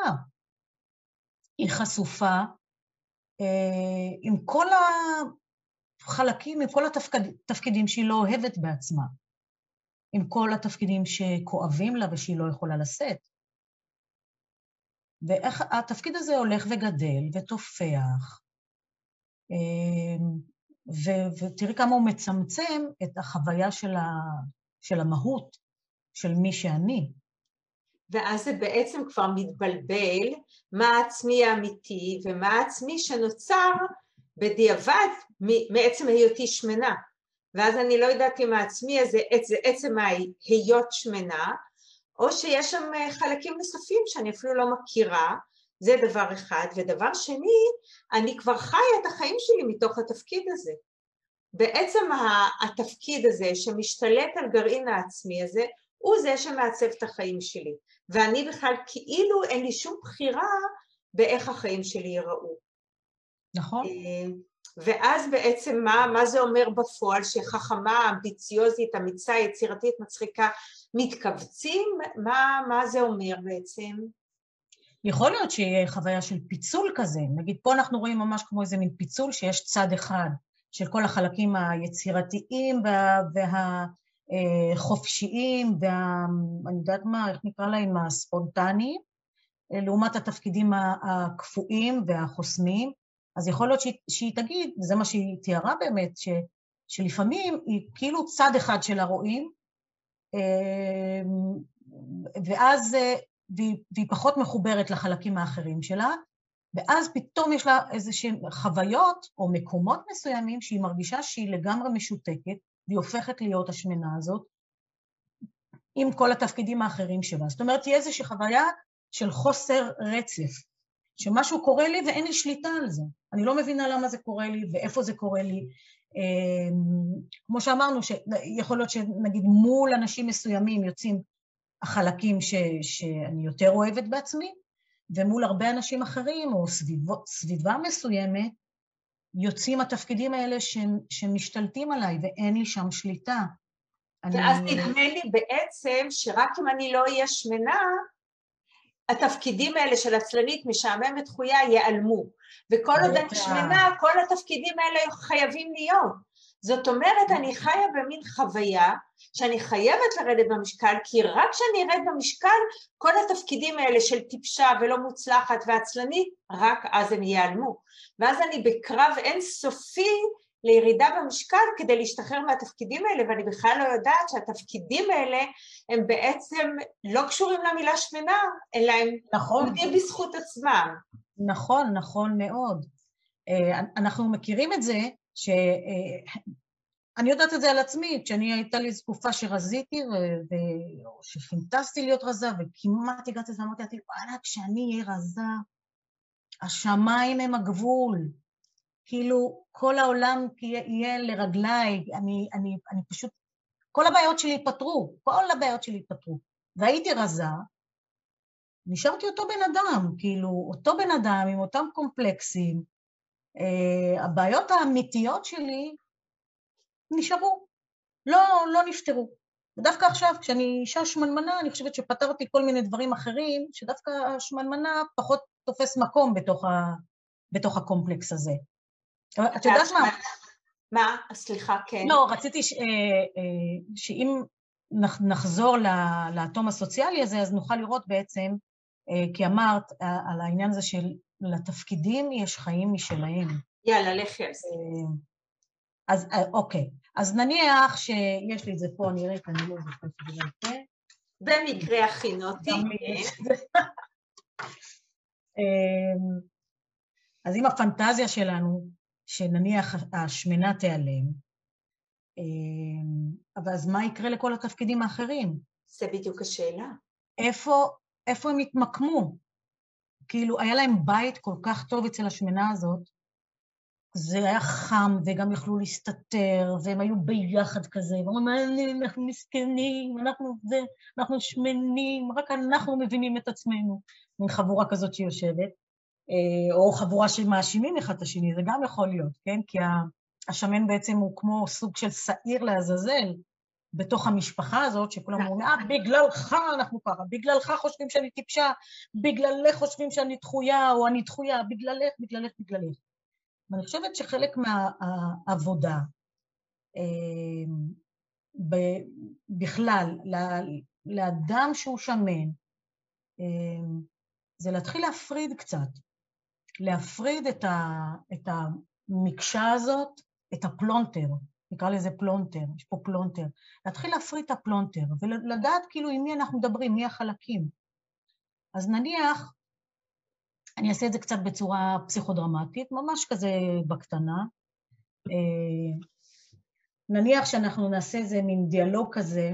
היא חשופה אה, עם כל החלקים, עם כל התפקידים שהיא לא אוהבת בעצמה, עם כל התפקידים שכואבים לה ושהיא לא יכולה לשאת. ואיך התפקיד הזה הולך וגדל ותופח, אמ, ו- ותראי כמה הוא מצמצם את החוויה של, ה- של המהות של מי שאני. ואז זה בעצם כבר מתבלבל מה העצמי האמיתי ומה העצמי שנוצר בדיעבד מעצם היותי שמנה. ואז אני לא יודעת אם העצמי הזה זה עצם ההיות שמנה, או שיש שם אה, חלקים נוספים שאני אפילו לא מכירה, זה דבר אחד. ודבר שני, אני כבר חיה את החיים שלי מתוך התפקיד הזה. בעצם התפקיד הזה שמשתלט על גרעין העצמי הזה, הוא זה שמעצב את החיים שלי. ואני בכלל כאילו אין לי שום בחירה באיך החיים שלי ייראו. נכון. אה, ואז בעצם מה, מה זה אומר בפועל שחכמה, אמביציוזית, אמיצה, יצירתית, מצחיקה, מתכווצים? מה, מה זה אומר בעצם? יכול להיות שיהיה חוויה של פיצול כזה, נגיד פה אנחנו רואים ממש כמו איזה מין פיצול שיש צד אחד של כל החלקים היצירתיים והחופשיים וה... וה... אני יודעת מה, איך נקרא להם, הספונטניים, לעומת התפקידים הקפואים והחוסמים, אז יכול להיות שהיא, שהיא תגיד, וזה מה שהיא תיארה באמת, ש, שלפעמים היא כאילו צד אחד של הרואים, אמ, ואז, והיא, והיא פחות מחוברת לחלקים האחרים שלה, ואז פתאום יש לה איזה שהן חוויות או מקומות מסוימים שהיא מרגישה שהיא לגמרי משותקת, והיא הופכת להיות השמנה הזאת, עם כל התפקידים האחרים שלה. זאת אומרת, תהיה איזושהי חוויה של חוסר רצף, שמשהו קורה לי ואין לי שליטה על זה. אני לא מבינה למה זה קורה לי ואיפה זה קורה לי. אמ, כמו שאמרנו, יכול להיות שנגיד מול אנשים מסוימים יוצאים החלקים ש, שאני יותר אוהבת בעצמי, ומול הרבה אנשים אחרים או סביבו, סביבה מסוימת יוצאים התפקידים האלה ש, שמשתלטים עליי ואין לי שם שליטה. ואז אני... נדמה לי בעצם שרק אם אני לא אהיה שמנה, התפקידים האלה של עצלנית, משעממת, דחויה, ייעלמו. וכל עוד אני שמנה, כל התפקידים האלה חייבים להיות. זאת אומרת, אני חיה במין חוויה שאני חייבת לרדת במשקל, כי רק כשאני ארד במשקל, כל התפקידים האלה של טיפשה ולא מוצלחת ועצלנית, רק אז הם ייעלמו. ואז אני בקרב אינסופי לירידה במשקל כדי להשתחרר מהתפקידים האלה, ואני בכלל לא יודעת שהתפקידים האלה הם בעצם לא קשורים למילה שמנה, אלא הם נכון. עומדים בזכות עצמם. נכון, נכון מאוד. אה, אנחנו מכירים את זה, ש... אה, אני יודעת את זה על עצמי, כשאני הייתה לי תקופה שרזיתי, ו... שפינטסתי להיות רזה, וכמעט הגעתי לזה, אמרתי, וואלה, כשאני אהיה רזה, השמיים הם הגבול. כאילו כל העולם יהיה לרגליי, אני, אני, אני פשוט, כל הבעיות שלי ייפתרו, כל הבעיות שלי ייפתרו. והייתי רזה, נשארתי אותו בן אדם, כאילו אותו בן אדם עם אותם קומפלקסים. Uh, הבעיות האמיתיות שלי נשארו, לא, לא נפתרו. ודווקא עכשיו, כשאני אישה שמנמנה, אני חושבת שפתרתי כל מיני דברים אחרים, שדווקא השמנמנה פחות תופס מקום בתוך, ה, בתוך הקומפלקס הזה. את יודעת מה? מה? סליחה, כן. לא, רציתי אה, אה, שאם נחזור לאטום הסוציאלי הזה, אז נוכל לראות בעצם, אה, כי אמרת על העניין הזה של לתפקידים יש חיים משלהם. יאללה, לכי על זה. אז אוקיי, אז נניח שיש לי את זה פה, אני אראה את אני לא זוכרת את זה. במקרה הכינותי. אז אם הפנטזיה שלנו שנניח השמנה תיעלם, אמ, אבל אז מה יקרה לכל התפקידים האחרים? זה בדיוק השאלה. איפה, איפה הם התמקמו? כאילו, היה להם בית כל כך טוב אצל השמנה הזאת, זה היה חם, וגם יכלו להסתתר, והם היו ביחד כזה, ואומרים, אנחנו מסכנים, אנחנו זה, אנחנו שמנים, רק אנחנו מבינים את עצמנו. מין חבורה כזאת שיושבת. אה, או חבורה שמאשימים אחד את השני, זה גם יכול להיות, כן? כי השמן בעצם הוא כמו סוג של שעיר לעזאזל בתוך המשפחה הזאת, שכולם אומרים, אה, בגללך אנחנו ככה, בגללך חושבים שאני טיפשה, בגללך חושבים שאני דחויה, או אני דחויה, בגללך, בגללך, בגללך. ואני חושבת שחלק מהעבודה, אה, בכלל, לאדם שהוא שמן, אה, זה להתחיל להפריד קצת. להפריד את, ה, את המקשה הזאת, את הפלונטר, נקרא לזה פלונטר, יש פה פלונטר, להתחיל להפריד את הפלונטר ולדעת כאילו עם מי אנחנו מדברים, מי החלקים. אז נניח, אני אעשה את זה קצת בצורה פסיכודרמטית, ממש כזה בקטנה. אה, נניח שאנחנו נעשה איזה מין דיאלוג כזה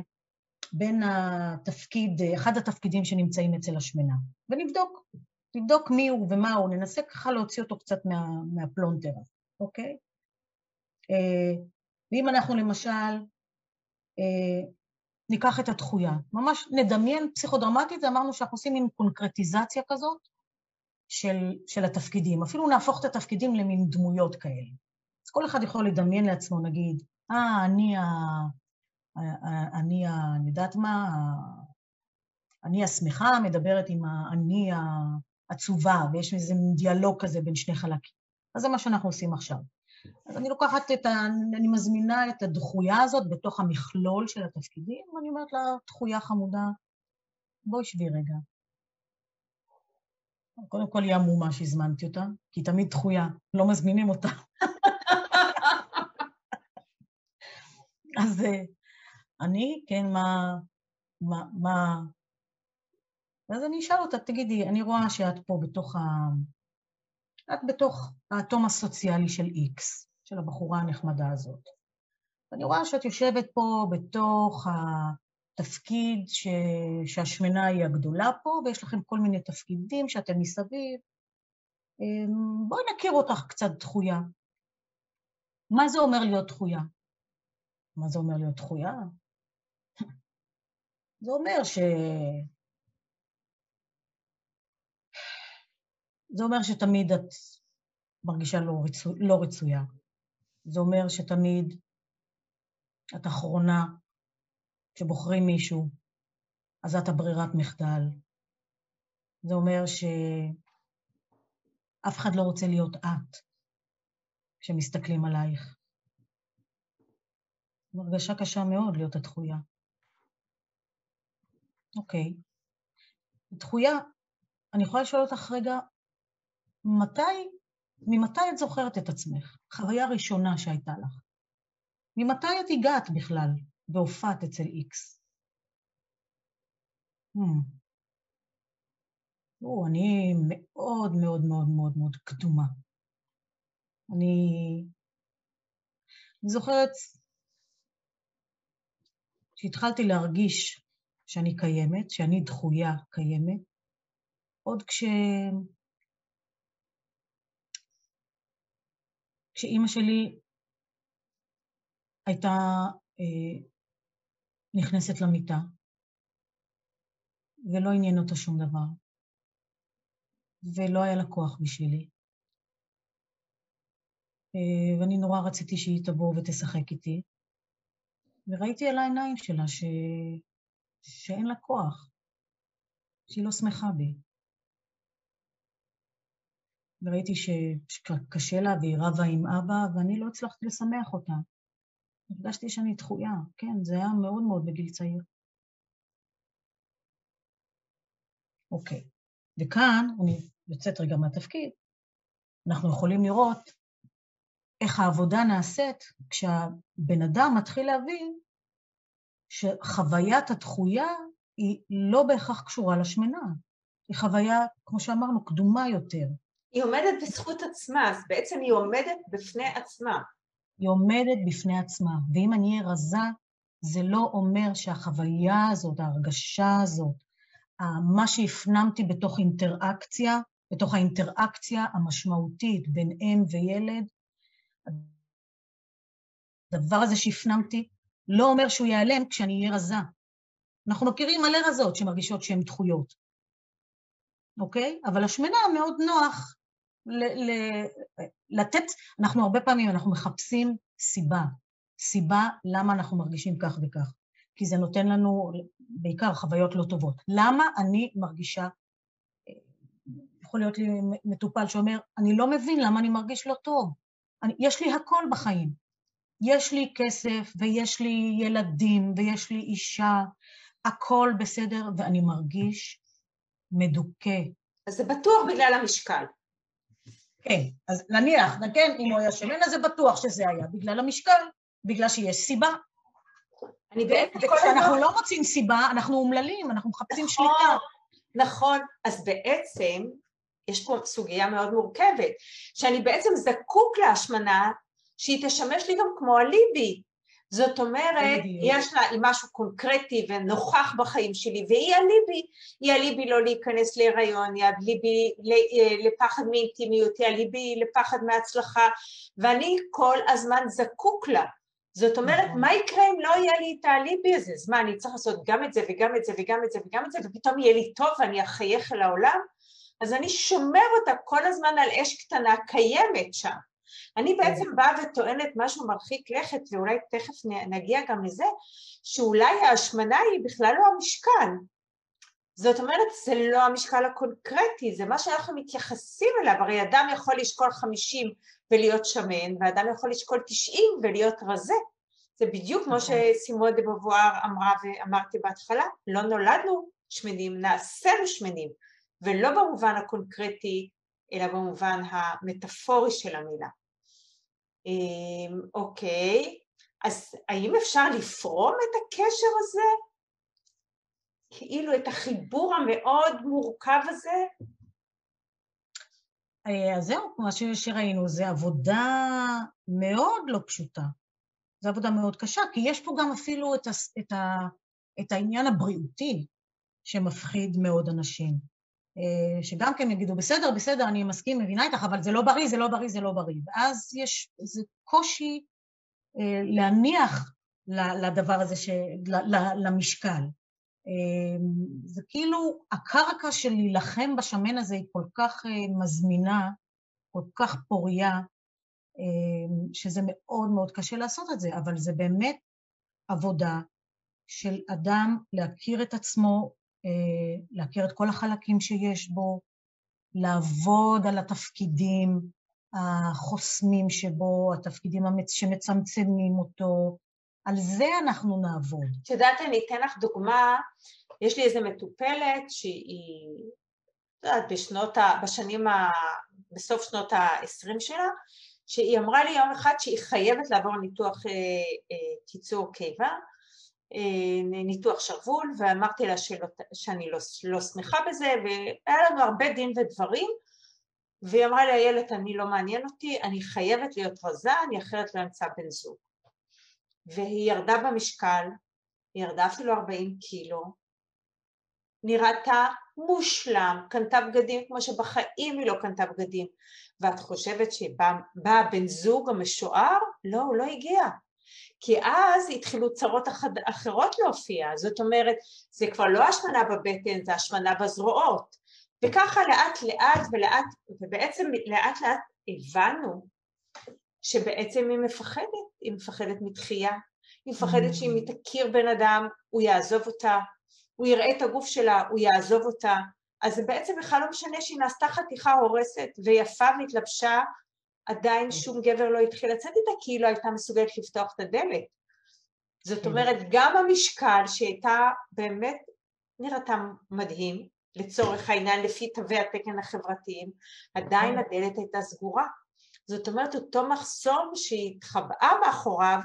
בין התפקיד, אחד התפקידים שנמצאים אצל השמנה, ונבדוק נבדוק מי הוא ומה הוא, ננסה ככה להוציא אותו קצת מה, מהפלונטר, אוקיי? אה, ואם אנחנו למשל אה, ניקח את התחויה, ממש נדמיין פסיכודרמטית, אמרנו שאנחנו עושים מין קונקרטיזציה כזאת של, של התפקידים, אפילו נהפוך את התפקידים למין דמויות כאלה. אז כל אחד יכול לדמיין לעצמו, נגיד, אה, אני ה... אני ה... אני יודעת מה? אני השמחה מדברת עם האני עצובה, ויש איזה דיאלוג כזה בין שני חלקים. אז זה מה שאנחנו עושים עכשיו. אז אני לוקחת את ה... אני מזמינה את הדחויה הזאת בתוך המכלול של התפקידים, ואני אומרת לה, דחויה חמודה, בואי שבי רגע. קודם כל היא עמומה שהזמנתי אותה, כי היא תמיד דחויה, לא מזמינים אותה. אז אה, אני, כן, מה, מה, מה, ואז אני אשאל אותה, תגידי, אני רואה שאת פה בתוך ה... את בתוך האטום הסוציאלי של X, של הבחורה הנחמדה הזאת. ואני רואה שאת יושבת פה בתוך התפקיד ש... שהשמנה היא הגדולה פה, ויש לכם כל מיני תפקידים שאתם מסביב. אמ, בואי נכיר אותך קצת דחויה. מה זה אומר להיות דחויה? מה זה אומר להיות דחויה? זה אומר ש... זה אומר שתמיד את מרגישה לא, רצו, לא רצויה. זה אומר שתמיד את אחרונה, כשבוחרים מישהו, אז את הברירת מחדל. זה אומר שאף אחד לא רוצה להיות את כשמסתכלים עלייך. זו הרגשה קשה מאוד להיות הדחויה. אוקיי. דחויה, אני יכולה לשאול אותך רגע, מתי, ממתי את זוכרת את עצמך? חוויה ראשונה שהייתה לך. ממתי את הגעת בכלל והופעת אצל איקס? Hmm. או, אני מאוד מאוד מאוד מאוד מאוד קדומה. אני, אני זוכרת שהתחלתי להרגיש שאני קיימת, שאני דחויה קיימת, עוד כש... כשאימא שלי הייתה אה, נכנסת למיטה, ולא עניין אותה שום דבר, ולא היה לה כוח בשבילי. אה, ואני נורא רציתי שהיא תבוא ותשחק איתי, וראיתי על העיניים שלה ש... שאין לה כוח, שהיא לא שמחה בי. וראיתי שקשה לה והיא רבה עם אבא, ואני לא הצלחתי לשמח אותה. הרגשתי שאני דחויה, כן, זה היה מאוד מאוד בגיל צעיר. אוקיי, וכאן אני יוצאת רגע מהתפקיד, אנחנו יכולים לראות איך העבודה נעשית כשהבן אדם מתחיל להבין שחוויית הדחויה היא לא בהכרח קשורה לשמנה, היא חוויה, כמו שאמרנו, קדומה יותר. היא עומדת בזכות עצמה, אז בעצם היא עומדת בפני עצמה. היא עומדת בפני עצמה, ואם אני אהיה רזה, זה לא אומר שהחוויה הזאת, ההרגשה הזאת, מה שהפנמתי בתוך אינטראקציה, בתוך האינטראקציה המשמעותית בין אם וילד, הדבר הזה שהפנמתי לא אומר שהוא ייעלם כשאני אהיה רזה. אנחנו מכירים מלא רזות שמרגישות שהן דחויות, אוקיי? אבל השמנה מאוד נוח ל- ל- לתת, אנחנו הרבה פעמים, אנחנו מחפשים סיבה, סיבה למה אנחנו מרגישים כך וכך, כי זה נותן לנו בעיקר חוויות לא טובות. למה אני מרגישה, יכול להיות לי מטופל שאומר, אני לא מבין למה אני מרגיש לא טוב, אני, יש לי הכל בחיים, יש לי כסף ויש לי ילדים ויש לי אישה, הכל בסדר, ואני מרגיש מדוכא. אז זה בטוח בגלל המשקל. כן, אז נניח, כן, אם הוא היה שמן, אז זה בטוח שזה היה בגלל המשקל, בגלל שיש סיבה. אני בעצם... וכשאנחנו לא מוצאים סיבה, אנחנו אומללים, אנחנו מחפשים נכון, שליטה. נכון, אז בעצם יש פה סוגיה מאוד מורכבת, שאני בעצם זקוק להשמנה שהיא תשמש לי גם כמו אליבי. זאת אומרת, יש לה משהו קונקרטי ונוכח בחיים שלי, והיא אליבי, היא אליבי לא להיכנס להיריון, היא אליבי לפחד מאינטימיות, היא אליבי לפחד מהצלחה, ואני כל הזמן זקוק לה. זאת אומרת, נכון. מה יקרה אם לא יהיה לי את האליבי הזה? אז מה, אני צריך לעשות גם את זה וגם את זה וגם את זה וגם את זה, ופתאום יהיה לי טוב ואני אחייך אל העולם? אז אני שומר אותה כל הזמן על אש קטנה קיימת שם. אני כן. בעצם באה וטוענת משהו מרחיק לכת, ואולי תכף נגיע גם לזה, שאולי ההשמנה היא בכלל לא המשקל. זאת אומרת, זה לא המשקל הקונקרטי, זה מה שאנחנו מתייחסים אליו, הרי אדם יכול לשקול 50 ולהיות שמן, ואדם יכול לשקול 90 ולהיות רזה. זה בדיוק כמו נכון. שסימון דה בבואר אמרה ואמרתי בהתחלה, לא נולדנו שמנים, נעשינו שמנים, ולא במובן הקונקרטי, אלא במובן המטאפורי של המילה. אמ, אוקיי, אז האם אפשר לפרום את הקשר הזה? כאילו את החיבור המאוד מורכב הזה? אה, אז זהו, כמו שראינו, זו עבודה מאוד לא פשוטה. זו עבודה מאוד קשה, כי יש פה גם אפילו את, ה, את, ה, את העניין הבריאותי שמפחיד מאוד אנשים. אה, שגם כן יגידו, בסדר, בסדר, אני מסכים, מבינה איתך, אבל זה לא בריא, זה לא בריא, זה לא בריא. ואז יש איזה קושי אה, להניח לדבר הזה. למשקל. אה, זה כאילו, הקרקע של להילחם בשמן הזה היא כל כך מזמינה, כל כך פוריה, שזה מאוד מאוד קשה לעשות את זה, אבל זה באמת עבודה של אדם להכיר את עצמו להכיר את כל החלקים שיש בו, לעבוד על התפקידים החוסמים שבו, התפקידים שמצמצמים אותו, על זה אנחנו נעבוד. את יודעת, אני אתן לך דוגמה, יש לי איזה מטופלת שהיא, את יודעת. בשנים ה... בסוף שנות ה-20 שלה, שהיא אמרה לי יום אחד שהיא חייבת לעבור ניתוח אה, אה, קיצור קיבה, אה, ניתוח שרוול ואמרתי לה שלא, שאני לא, לא שמחה בזה והיה לנו הרבה דין ודברים והיא אמרה לי איילת אני לא מעניין אותי אני חייבת להיות רזה אני אחרת לא אמצא בן זוג. והיא ירדה במשקל היא ירדה אפילו 40 קילו נראתה מושלם, קנתה בגדים כמו שבחיים היא לא קנתה בגדים. ואת חושבת שבא בן זוג המשוער? לא, הוא לא הגיע כי אז התחילו צרות אחרות להופיע, זאת אומרת, זה כבר לא השמנה בבטן, זה השמנה בזרועות. וככה לאט לאט ולאט, ובעצם לאט לאט הבנו שבעצם היא מפחדת, היא מפחדת מתחייה, היא מפחדת שאם היא תכיר בן אדם, הוא יעזוב אותה, הוא יראה את הגוף שלה, הוא יעזוב אותה, אז זה בעצם בכלל לא משנה שהיא נעשתה חתיכה הורסת ויפה והתלבשה, עדיין שום גבר לא התחיל לצאת איתה כי היא לא הייתה מסוגלת לפתוח את הדלת. זאת כן. אומרת, גם המשקל שהייתה באמת נראתה מדהים, לצורך העניין לפי תווי התקן החברתיים, עדיין כן. הדלת הייתה סגורה. זאת אומרת, אותו מחסום שהתחבאה מאחוריו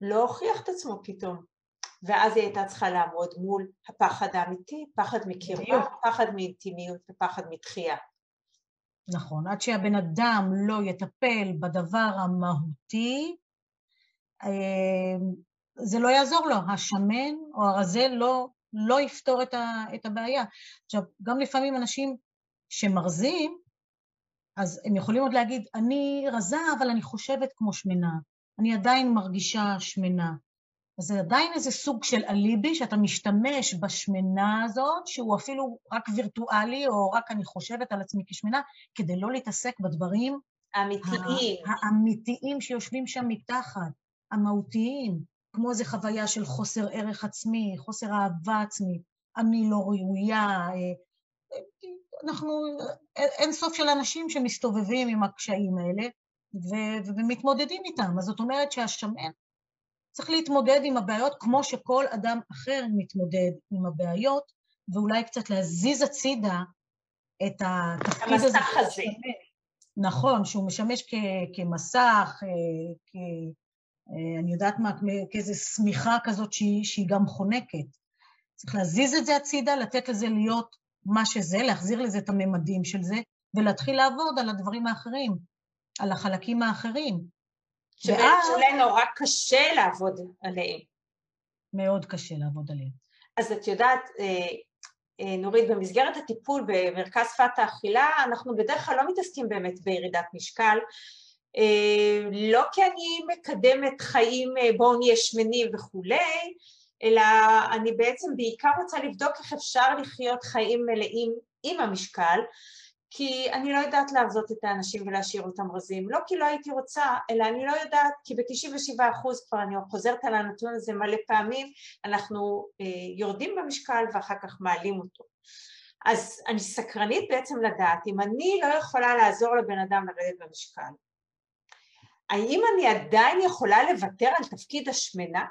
לא הוכיח את עצמו פתאום. ואז היא הייתה צריכה לעמוד מול הפחד האמיתי, פחד מקרבה, פחד מאינטימיות ופחד מתחייה. נכון, עד שהבן אדם לא יטפל בדבר המהותי, אה, זה לא יעזור לו, השמן או הרזה לא, לא יפתור את, ה, את הבעיה. עכשיו, גם לפעמים אנשים שמרזים, אז הם יכולים עוד להגיד, אני רזה, אבל אני חושבת כמו שמנה, אני עדיין מרגישה שמנה. אז זה עדיין איזה סוג של אליבי שאתה משתמש בשמנה הזאת, שהוא אפילו רק וירטואלי, או רק אני חושבת על עצמי כשמנה, כדי לא להתעסק בדברים האמיתיים, האמיתיים שיושבים שם מתחת, המהותיים, כמו איזו חוויה של חוסר ערך עצמי, חוסר אהבה עצמית, אני לא ראויה, אה, אנחנו, אין סוף של אנשים שמסתובבים עם הקשיים האלה ומתמודדים איתם. אז זאת אומרת שהשמן צריך להתמודד עם הבעיות כמו שכל אדם אחר מתמודד עם הבעיות, ואולי קצת להזיז הצידה את התפקיד הזה. המסך הזה. נכון, שהוא משמש כ- כמסך, אה, כ- אה, אני יודעת מה, כאיזו שמיכה כזאת שהיא, שהיא גם חונקת. צריך להזיז את זה הצידה, לתת לזה להיות מה שזה, להחזיר לזה את הממדים של זה, ולהתחיל לעבוד על הדברים האחרים, על החלקים האחרים. שבאמת נורא קשה לעבוד עליהם. מאוד קשה לעבוד עליהם. אז את יודעת, אה, אה, נורית, במסגרת הטיפול במרכז שפת האכילה, אנחנו בדרך כלל לא מתעסקים באמת בירידת משקל, אה, לא כי אני מקדמת חיים בואו נהיה שמנים וכולי, אלא אני בעצם בעיקר רוצה לבדוק איך אפשר לחיות חיים מלאים עם המשקל, כי אני לא יודעת לעבוד את האנשים ולהשאיר אותם רזים, לא כי לא הייתי רוצה, אלא אני לא יודעת, כי ב-97% כבר אני חוזרת על הנתון הזה מלא פעמים, אנחנו אה, יורדים במשקל ואחר כך מעלים אותו. אז אני סקרנית בעצם לדעת אם אני לא יכולה לעזור לבן אדם לרדת במשקל, האם אני עדיין יכולה לוותר על תפקיד השמנה?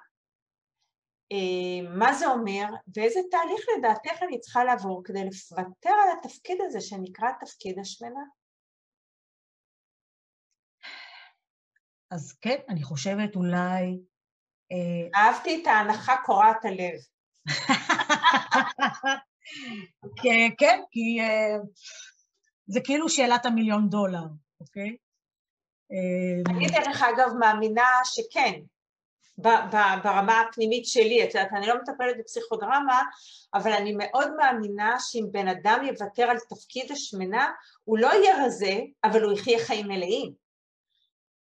אה, מה זה אומר ואיזה תהליך לדעתך אני צריכה לעבור כדי לוותר על התפקיד הזה שנקרא תפקיד השמנה? אז כן, אני חושבת אולי... אה, אהבתי את ההנחה קורעת הלב. כן, כי אה, זה כאילו שאלת המיליון דולר, אוקיי? אני דרך אגב מאמינה שכן, ברמה הפנימית שלי, את יודעת, אני לא מטפלת בפסיכודרמה, אבל אני מאוד מאמינה שאם בן אדם יוותר על תפקיד השמנה, הוא לא יהיה רזה, אבל הוא יחיה חיים מלאים.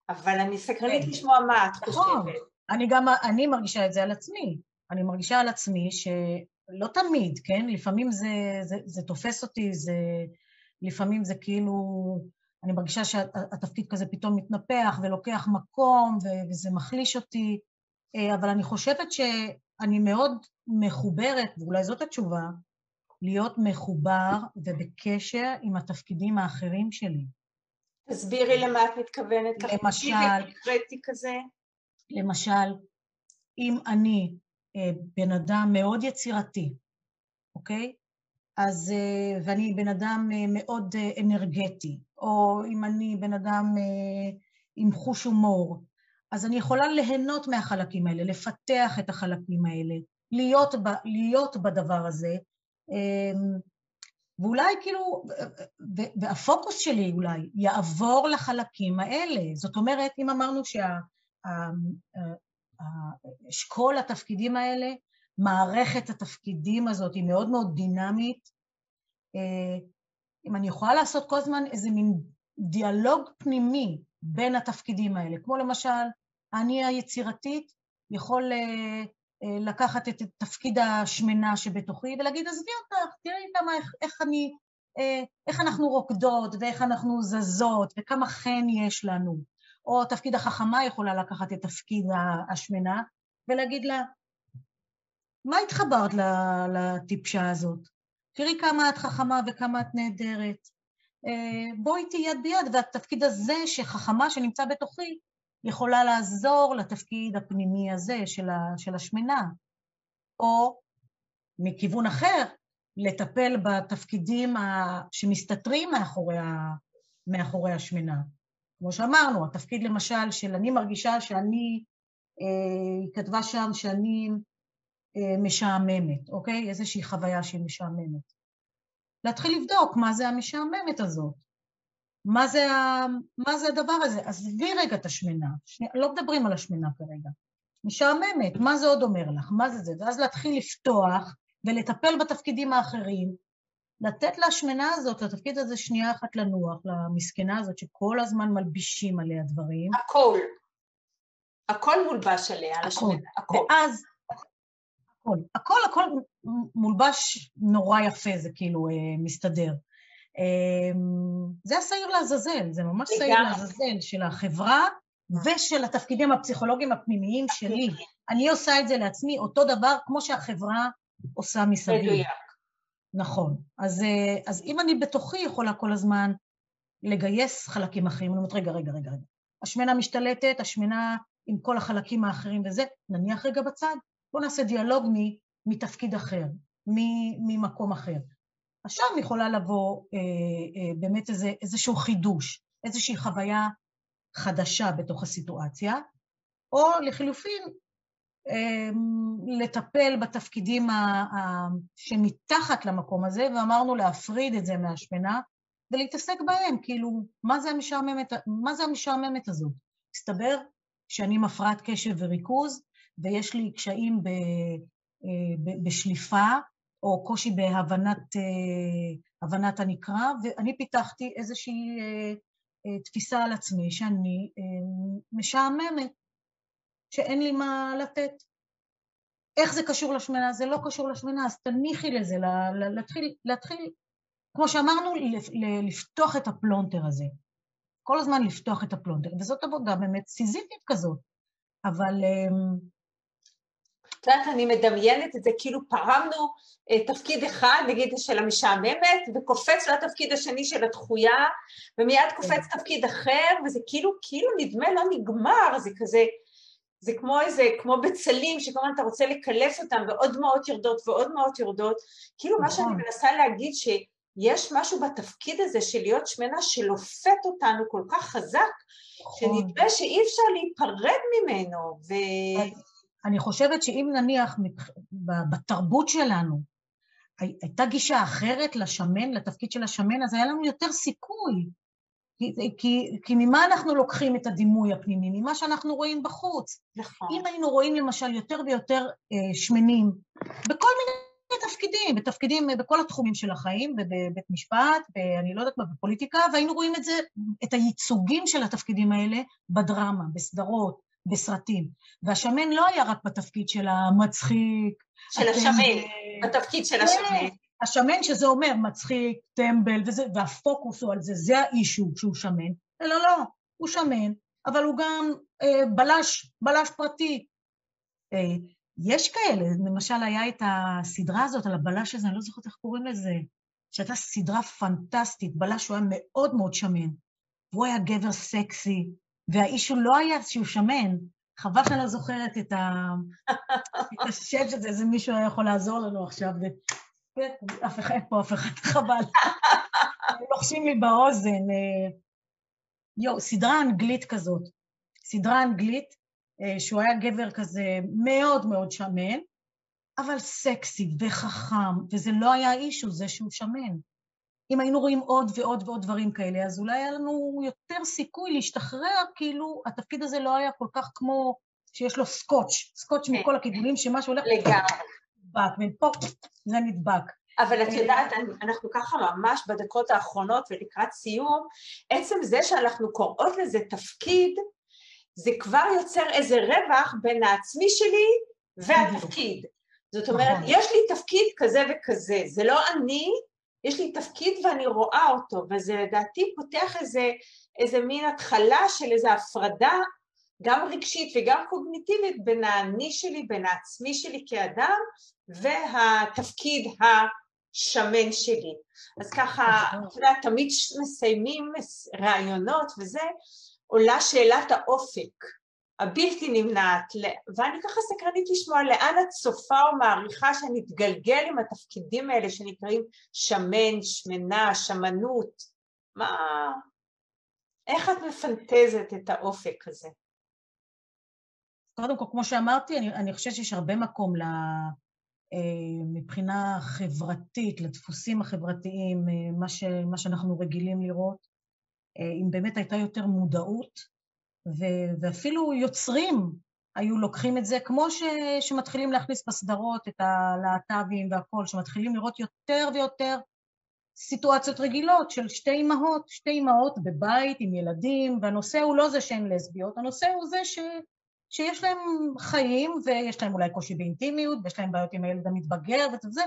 אבל אני סקרנית כן. לשמוע מה את נכון. חושבת. אני גם, אני מרגישה את זה על עצמי. אני מרגישה על עצמי שלא תמיד, כן? לפעמים זה, זה, זה תופס אותי, זה, לפעמים זה כאילו, אני מרגישה שהתפקיד כזה פתאום מתנפח ולוקח מקום וזה מחליש אותי. אה, אבל אני חושבת שאני מאוד מחוברת, ואולי זאת התשובה, להיות מחובר ובקשר עם התפקידים האחרים שלי. תסבירי למה את מתכוונת. למשל, קונקרטי כזה. למשל, אם אני אה, בן אדם מאוד יצירתי, אוקיי? אז, אה, ואני בן אדם מאוד אנרגטי, או אם אני בן אדם עם חוש הומור, אז אני יכולה ליהנות מהחלקים האלה, לפתח את החלקים האלה, להיות, ב, להיות בדבר הזה, אמ, ואולי כאילו, והפוקוס שלי אולי יעבור לחלקים האלה. זאת אומרת, אם אמרנו שהאשכול התפקידים האלה, מערכת התפקידים הזאת היא מאוד מאוד דינמית, אה, אם אני יכולה לעשות כל הזמן איזה מין דיאלוג פנימי בין התפקידים האלה, כמו למשל, אני היצירתית יכול אה, אה, לקחת את תפקיד השמנה שבתוכי ולהגיד, עזבי אותך, תראי כמה, איך, איך אני, אה, איך אנחנו רוקדות ואיך אנחנו זזות וכמה חן יש לנו. או תפקיד החכמה יכולה לקחת את תפקיד השמנה ולהגיד לה, מה התחברת לטיפשה הזאת? תראי כמה את חכמה וכמה את נהדרת. בואי איתי יד ביד, והתפקיד הזה שחכמה שנמצא בתוכי יכולה לעזור לתפקיד הפנימי הזה של, ה, של השמנה. או מכיוון אחר, לטפל בתפקידים שמסתתרים מאחורי, ה, מאחורי השמנה. כמו שאמרנו, התפקיד למשל של אני מרגישה שאני, אה, היא כתבה שם שאני אה, משעממת, אוקיי? איזושהי חוויה שהיא משעממת. להתחיל לבדוק מה זה המשעממת הזאת, מה זה, ה... מה זה הדבר הזה. עזבי רגע את השמנה, שני... לא מדברים על השמנה כרגע. משעממת, מה זה עוד אומר לך? מה זה זה? ואז להתחיל לפתוח ולטפל בתפקידים האחרים, לתת להשמנה הזאת, לתפקיד הזה שנייה אחת לנוח, למסכנה הזאת שכל הזמן מלבישים עליה דברים. הכל. הכל מולבש עליה, על השמנה, הכל. ואז הכל, הכל, הכל מולבש נורא יפה, זה כאילו אה, מסתדר. אה, זה השעיר לעזאזל, זה ממש שעיר לעזאזל של החברה ושל התפקידים הפסיכולוגיים הפנימיים שלי. אני עושה את זה לעצמי, אותו דבר כמו שהחברה עושה מסביב. מדויק. נכון. אז, אה, אז אם אני בתוכי יכולה כל הזמן לגייס חלקים אחרים, אני אומרת, רגע, רגע, רגע, רגע. השמנה משתלטת, השמנה עם כל החלקים האחרים וזה, נניח רגע בצד, בואו נעשה דיאלוג מתפקיד אחר, ממקום אחר. עכשיו יכולה לבוא אה, אה, באמת איזה, איזשהו חידוש, איזושהי חוויה חדשה בתוך הסיטואציה, או לחילופין, אה, לטפל בתפקידים ה, ה, שמתחת למקום הזה, ואמרנו להפריד את זה מהשמנה, ולהתעסק בהם, כאילו, מה זה המשעממת, מה זה המשעממת הזאת? מסתבר שאני עם הפרעת קשב וריכוז, ויש לי קשיים ב, אה, בשליפה, או קושי בהבנת אה, הנקרא, ואני פיתחתי איזושהי אה, תפיסה על עצמי שאני משעממת, שאין לי מה לתת. איך זה קשור לשמנה? זה לא קשור לשמנה, אז תניחי לזה, להתחיל, להתחיל כמו שאמרנו, לפתוח את הפלונטר הזה. כל הזמן לפתוח את הפלונטר, וזאת עבודה באמת סיזיפית כזאת. אבל את יודעת, אני מדמיינת את זה, כאילו פרמנו אה, תפקיד אחד, נגיד של המשעממת, וקופץ לתפקיד השני של הדחויה, ומיד. קופץ תפקיד אחר, וזה כאילו, כאילו נדמה לא נגמר, זה כזה, זה כמו איזה, כמו בצלים, שכל הזמן אתה רוצה לקלף אותם, ועוד דמעות יורדות ועוד דמעות יורדות, כאילו מה שאני נכון. מנסה להגיד, שיש משהו בתפקיד הזה של להיות שמנה שלופת אותנו כל כך חזק, נכון. שנדמה שאי אפשר להיפרד ממנו, ו... אני חושבת שאם נניח בתרבות שלנו הייתה גישה אחרת לשמן, לתפקיד של השמן, אז היה לנו יותר סיכוי. כי, כי, כי ממה אנחנו לוקחים את הדימוי הפנימי? ממה שאנחנו רואים בחוץ. נכון. אם היינו רואים למשל יותר ויותר אה, שמנים בכל מיני תפקידים, בתפקידים, בכל התחומים של החיים, בבית משפט, אני לא יודעת מה, בפוליטיקה, והיינו רואים את זה, את הייצוגים של התפקידים האלה בדרמה, בסדרות, בסרטים. והשמן לא היה רק בתפקיד של המצחיק. של השמן, בתפקיד של השמן. השמן שזה אומר מצחיק, טמבל, וזה, והפוקוס הוא על זה, זה האישו שהוא שמן. לא, לא, הוא שמן, אבל הוא גם אה, בלש, בלש פרטי. אה, יש כאלה, למשל היה את הסדרה הזאת על הבלש הזה, אני לא זוכרת איך קוראים לזה, שהייתה סדרה פנטסטית, בלש הוא היה מאוד מאוד שמן, והוא היה גבר סקסי, והאיש הוא לא היה שהוא שמן, חבל שאני לא זוכרת את, השם של זה, איזה מישהו היה יכול לעזור לנו עכשיו. ו... אף אחד פה, אף אחד חבל. לוחשים לי באוזן. אה, יו, סדרה אנגלית כזאת. סדרה אנגלית, אה, שהוא היה גבר כזה מאוד מאוד שמן, אבל סקסי וחכם, וזה לא היה האישו, זה שהוא שמן. אם היינו רואים עוד ועוד ועוד דברים כאלה, אז אולי היה לנו יותר סיכוי להשתחרר, כאילו התפקיד הזה לא היה כל כך כמו שיש לו סקוץ', סקוץ' כן. מכל הכיוונים, שמה שהולך... לגמרי. ופה זה נדבק. אבל את יודעת, אנחנו ככה ממש בדקות האחרונות ולקראת סיום, עצם זה שאנחנו קוראות לזה תפקיד, זה כבר יוצר איזה רווח בין העצמי שלי והתפקיד. זאת אומרת, נכון. יש לי תפקיד כזה וכזה, זה לא אני, יש לי תפקיד ואני רואה אותו, וזה לדעתי פותח איזה, איזה מין התחלה של איזו הפרדה גם רגשית וגם קוגניטיבית בין האני שלי, בין העצמי שלי כאדם והתפקיד השמן שלי. אז ככה, אתה יודע, תמיד מסיימים רעיונות וזה, עולה שאלת האופק. הבלתי נמנעת, ואני ככה סקרנית לשמוע לאן את צופה או מעריכה שאני אתגלגל עם התפקידים האלה שנקראים שמן, שמנה, שמנות, מה... איך את מפנטזת את האופק הזה? קודם כל, כמו שאמרתי, אני, אני חושבת שיש הרבה מקום ל... אה, מבחינה חברתית, לדפוסים החברתיים, אה, מה, ש, מה שאנחנו רגילים לראות, אה, אם באמת הייתה יותר מודעות ו- ואפילו יוצרים היו לוקחים את זה, כמו ש- שמתחילים להכניס בסדרות את הלהט"בים והכול, שמתחילים לראות יותר ויותר סיטואציות רגילות של שתי אימהות, שתי אימהות בבית עם ילדים, והנושא הוא לא זה שהן לסביות, הנושא הוא זה ש... שיש להם חיים ויש להם אולי קושי באינטימיות ויש להם בעיות עם הילד המתבגר וזה,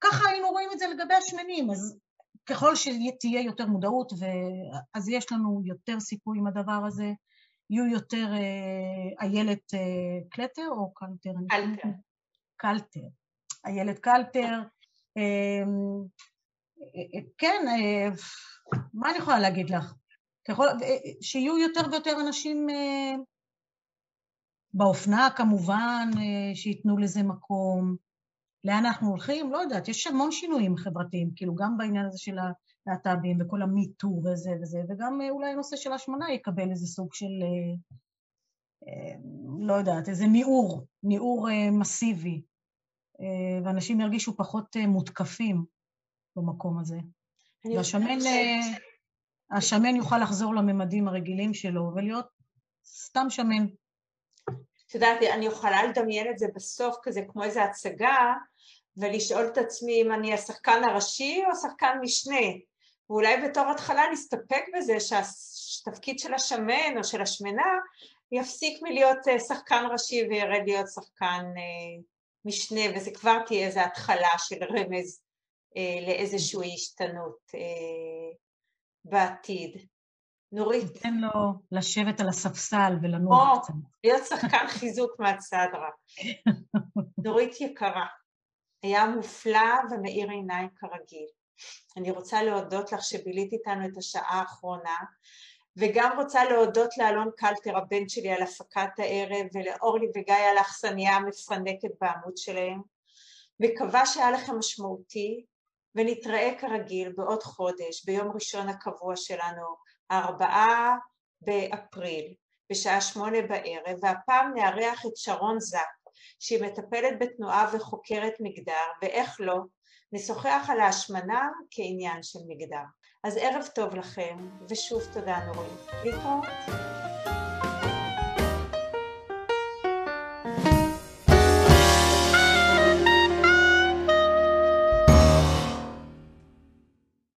ככה היינו רואים את זה לגבי השמנים, אז ככל שתהיה יותר מודעות, אז יש לנו יותר סיכוי עם הדבר הזה, יהיו יותר אה, איילת אה, קלטר או קלטר? קלטר. קלטר. איילת קלטר. אמ, אה, כן, מה אני יכולה להגיד לך? שיהיו יותר ויותר אנשים באופנה כמובן, שייתנו לזה מקום. לאן אנחנו הולכים? לא יודעת, יש המון שינויים חברתיים, כאילו גם בעניין הזה של להט"בים וכל המיטו וזה וזה, וגם אה, אולי הנושא של השמנה יקבל איזה סוג של, אה, אה, לא יודעת, איזה ניעור, ניעור מסיבי, ואנשים ירגישו פחות מותקפים במקום הזה. והשמן השמן יוכל לחזור לממדים הרגילים שלו ולהיות סתם שמן. את יודעת, אני יכולה לדמיין את זה בסוף כזה כמו איזו הצגה ולשאול את עצמי אם אני השחקן הראשי או השחקן משנה. ואולי בתור התחלה נסתפק בזה שהתפקיד של השמן או של השמנה יפסיק מלהיות אה, שחקן ראשי וירד להיות שחקן אה, משנה, וזה כבר תהיה איזו התחלה של רמז אה, לאיזושהי השתנות בעתיד. נורית. תן לו לשבת על הספסל ולנוח קצת. להיות שחקן חיזוק מהצד רק. נורית יקרה, היה מופלא ומאיר עיניים כרגיל. אני רוצה להודות לך שבילית איתנו את השעה האחרונה, וגם רוצה להודות לאלון קלטר, הבן שלי, על הפקת הערב, ולאורלי וגיא על האכסניה המפנקת בעמוד שלהם. מקווה שהיה לכם משמעותי, ונתראה כרגיל בעוד חודש, ביום ראשון הקבוע שלנו, הארבעה באפריל, בשעה שמונה בערב, והפעם נארח את שרון זק, שהיא מטפלת בתנועה וחוקרת מגדר, ואיך לא, נשוחח על ההשמנה כעניין של מגדר. אז ערב טוב לכם, ושוב תודה נורית. להתראות.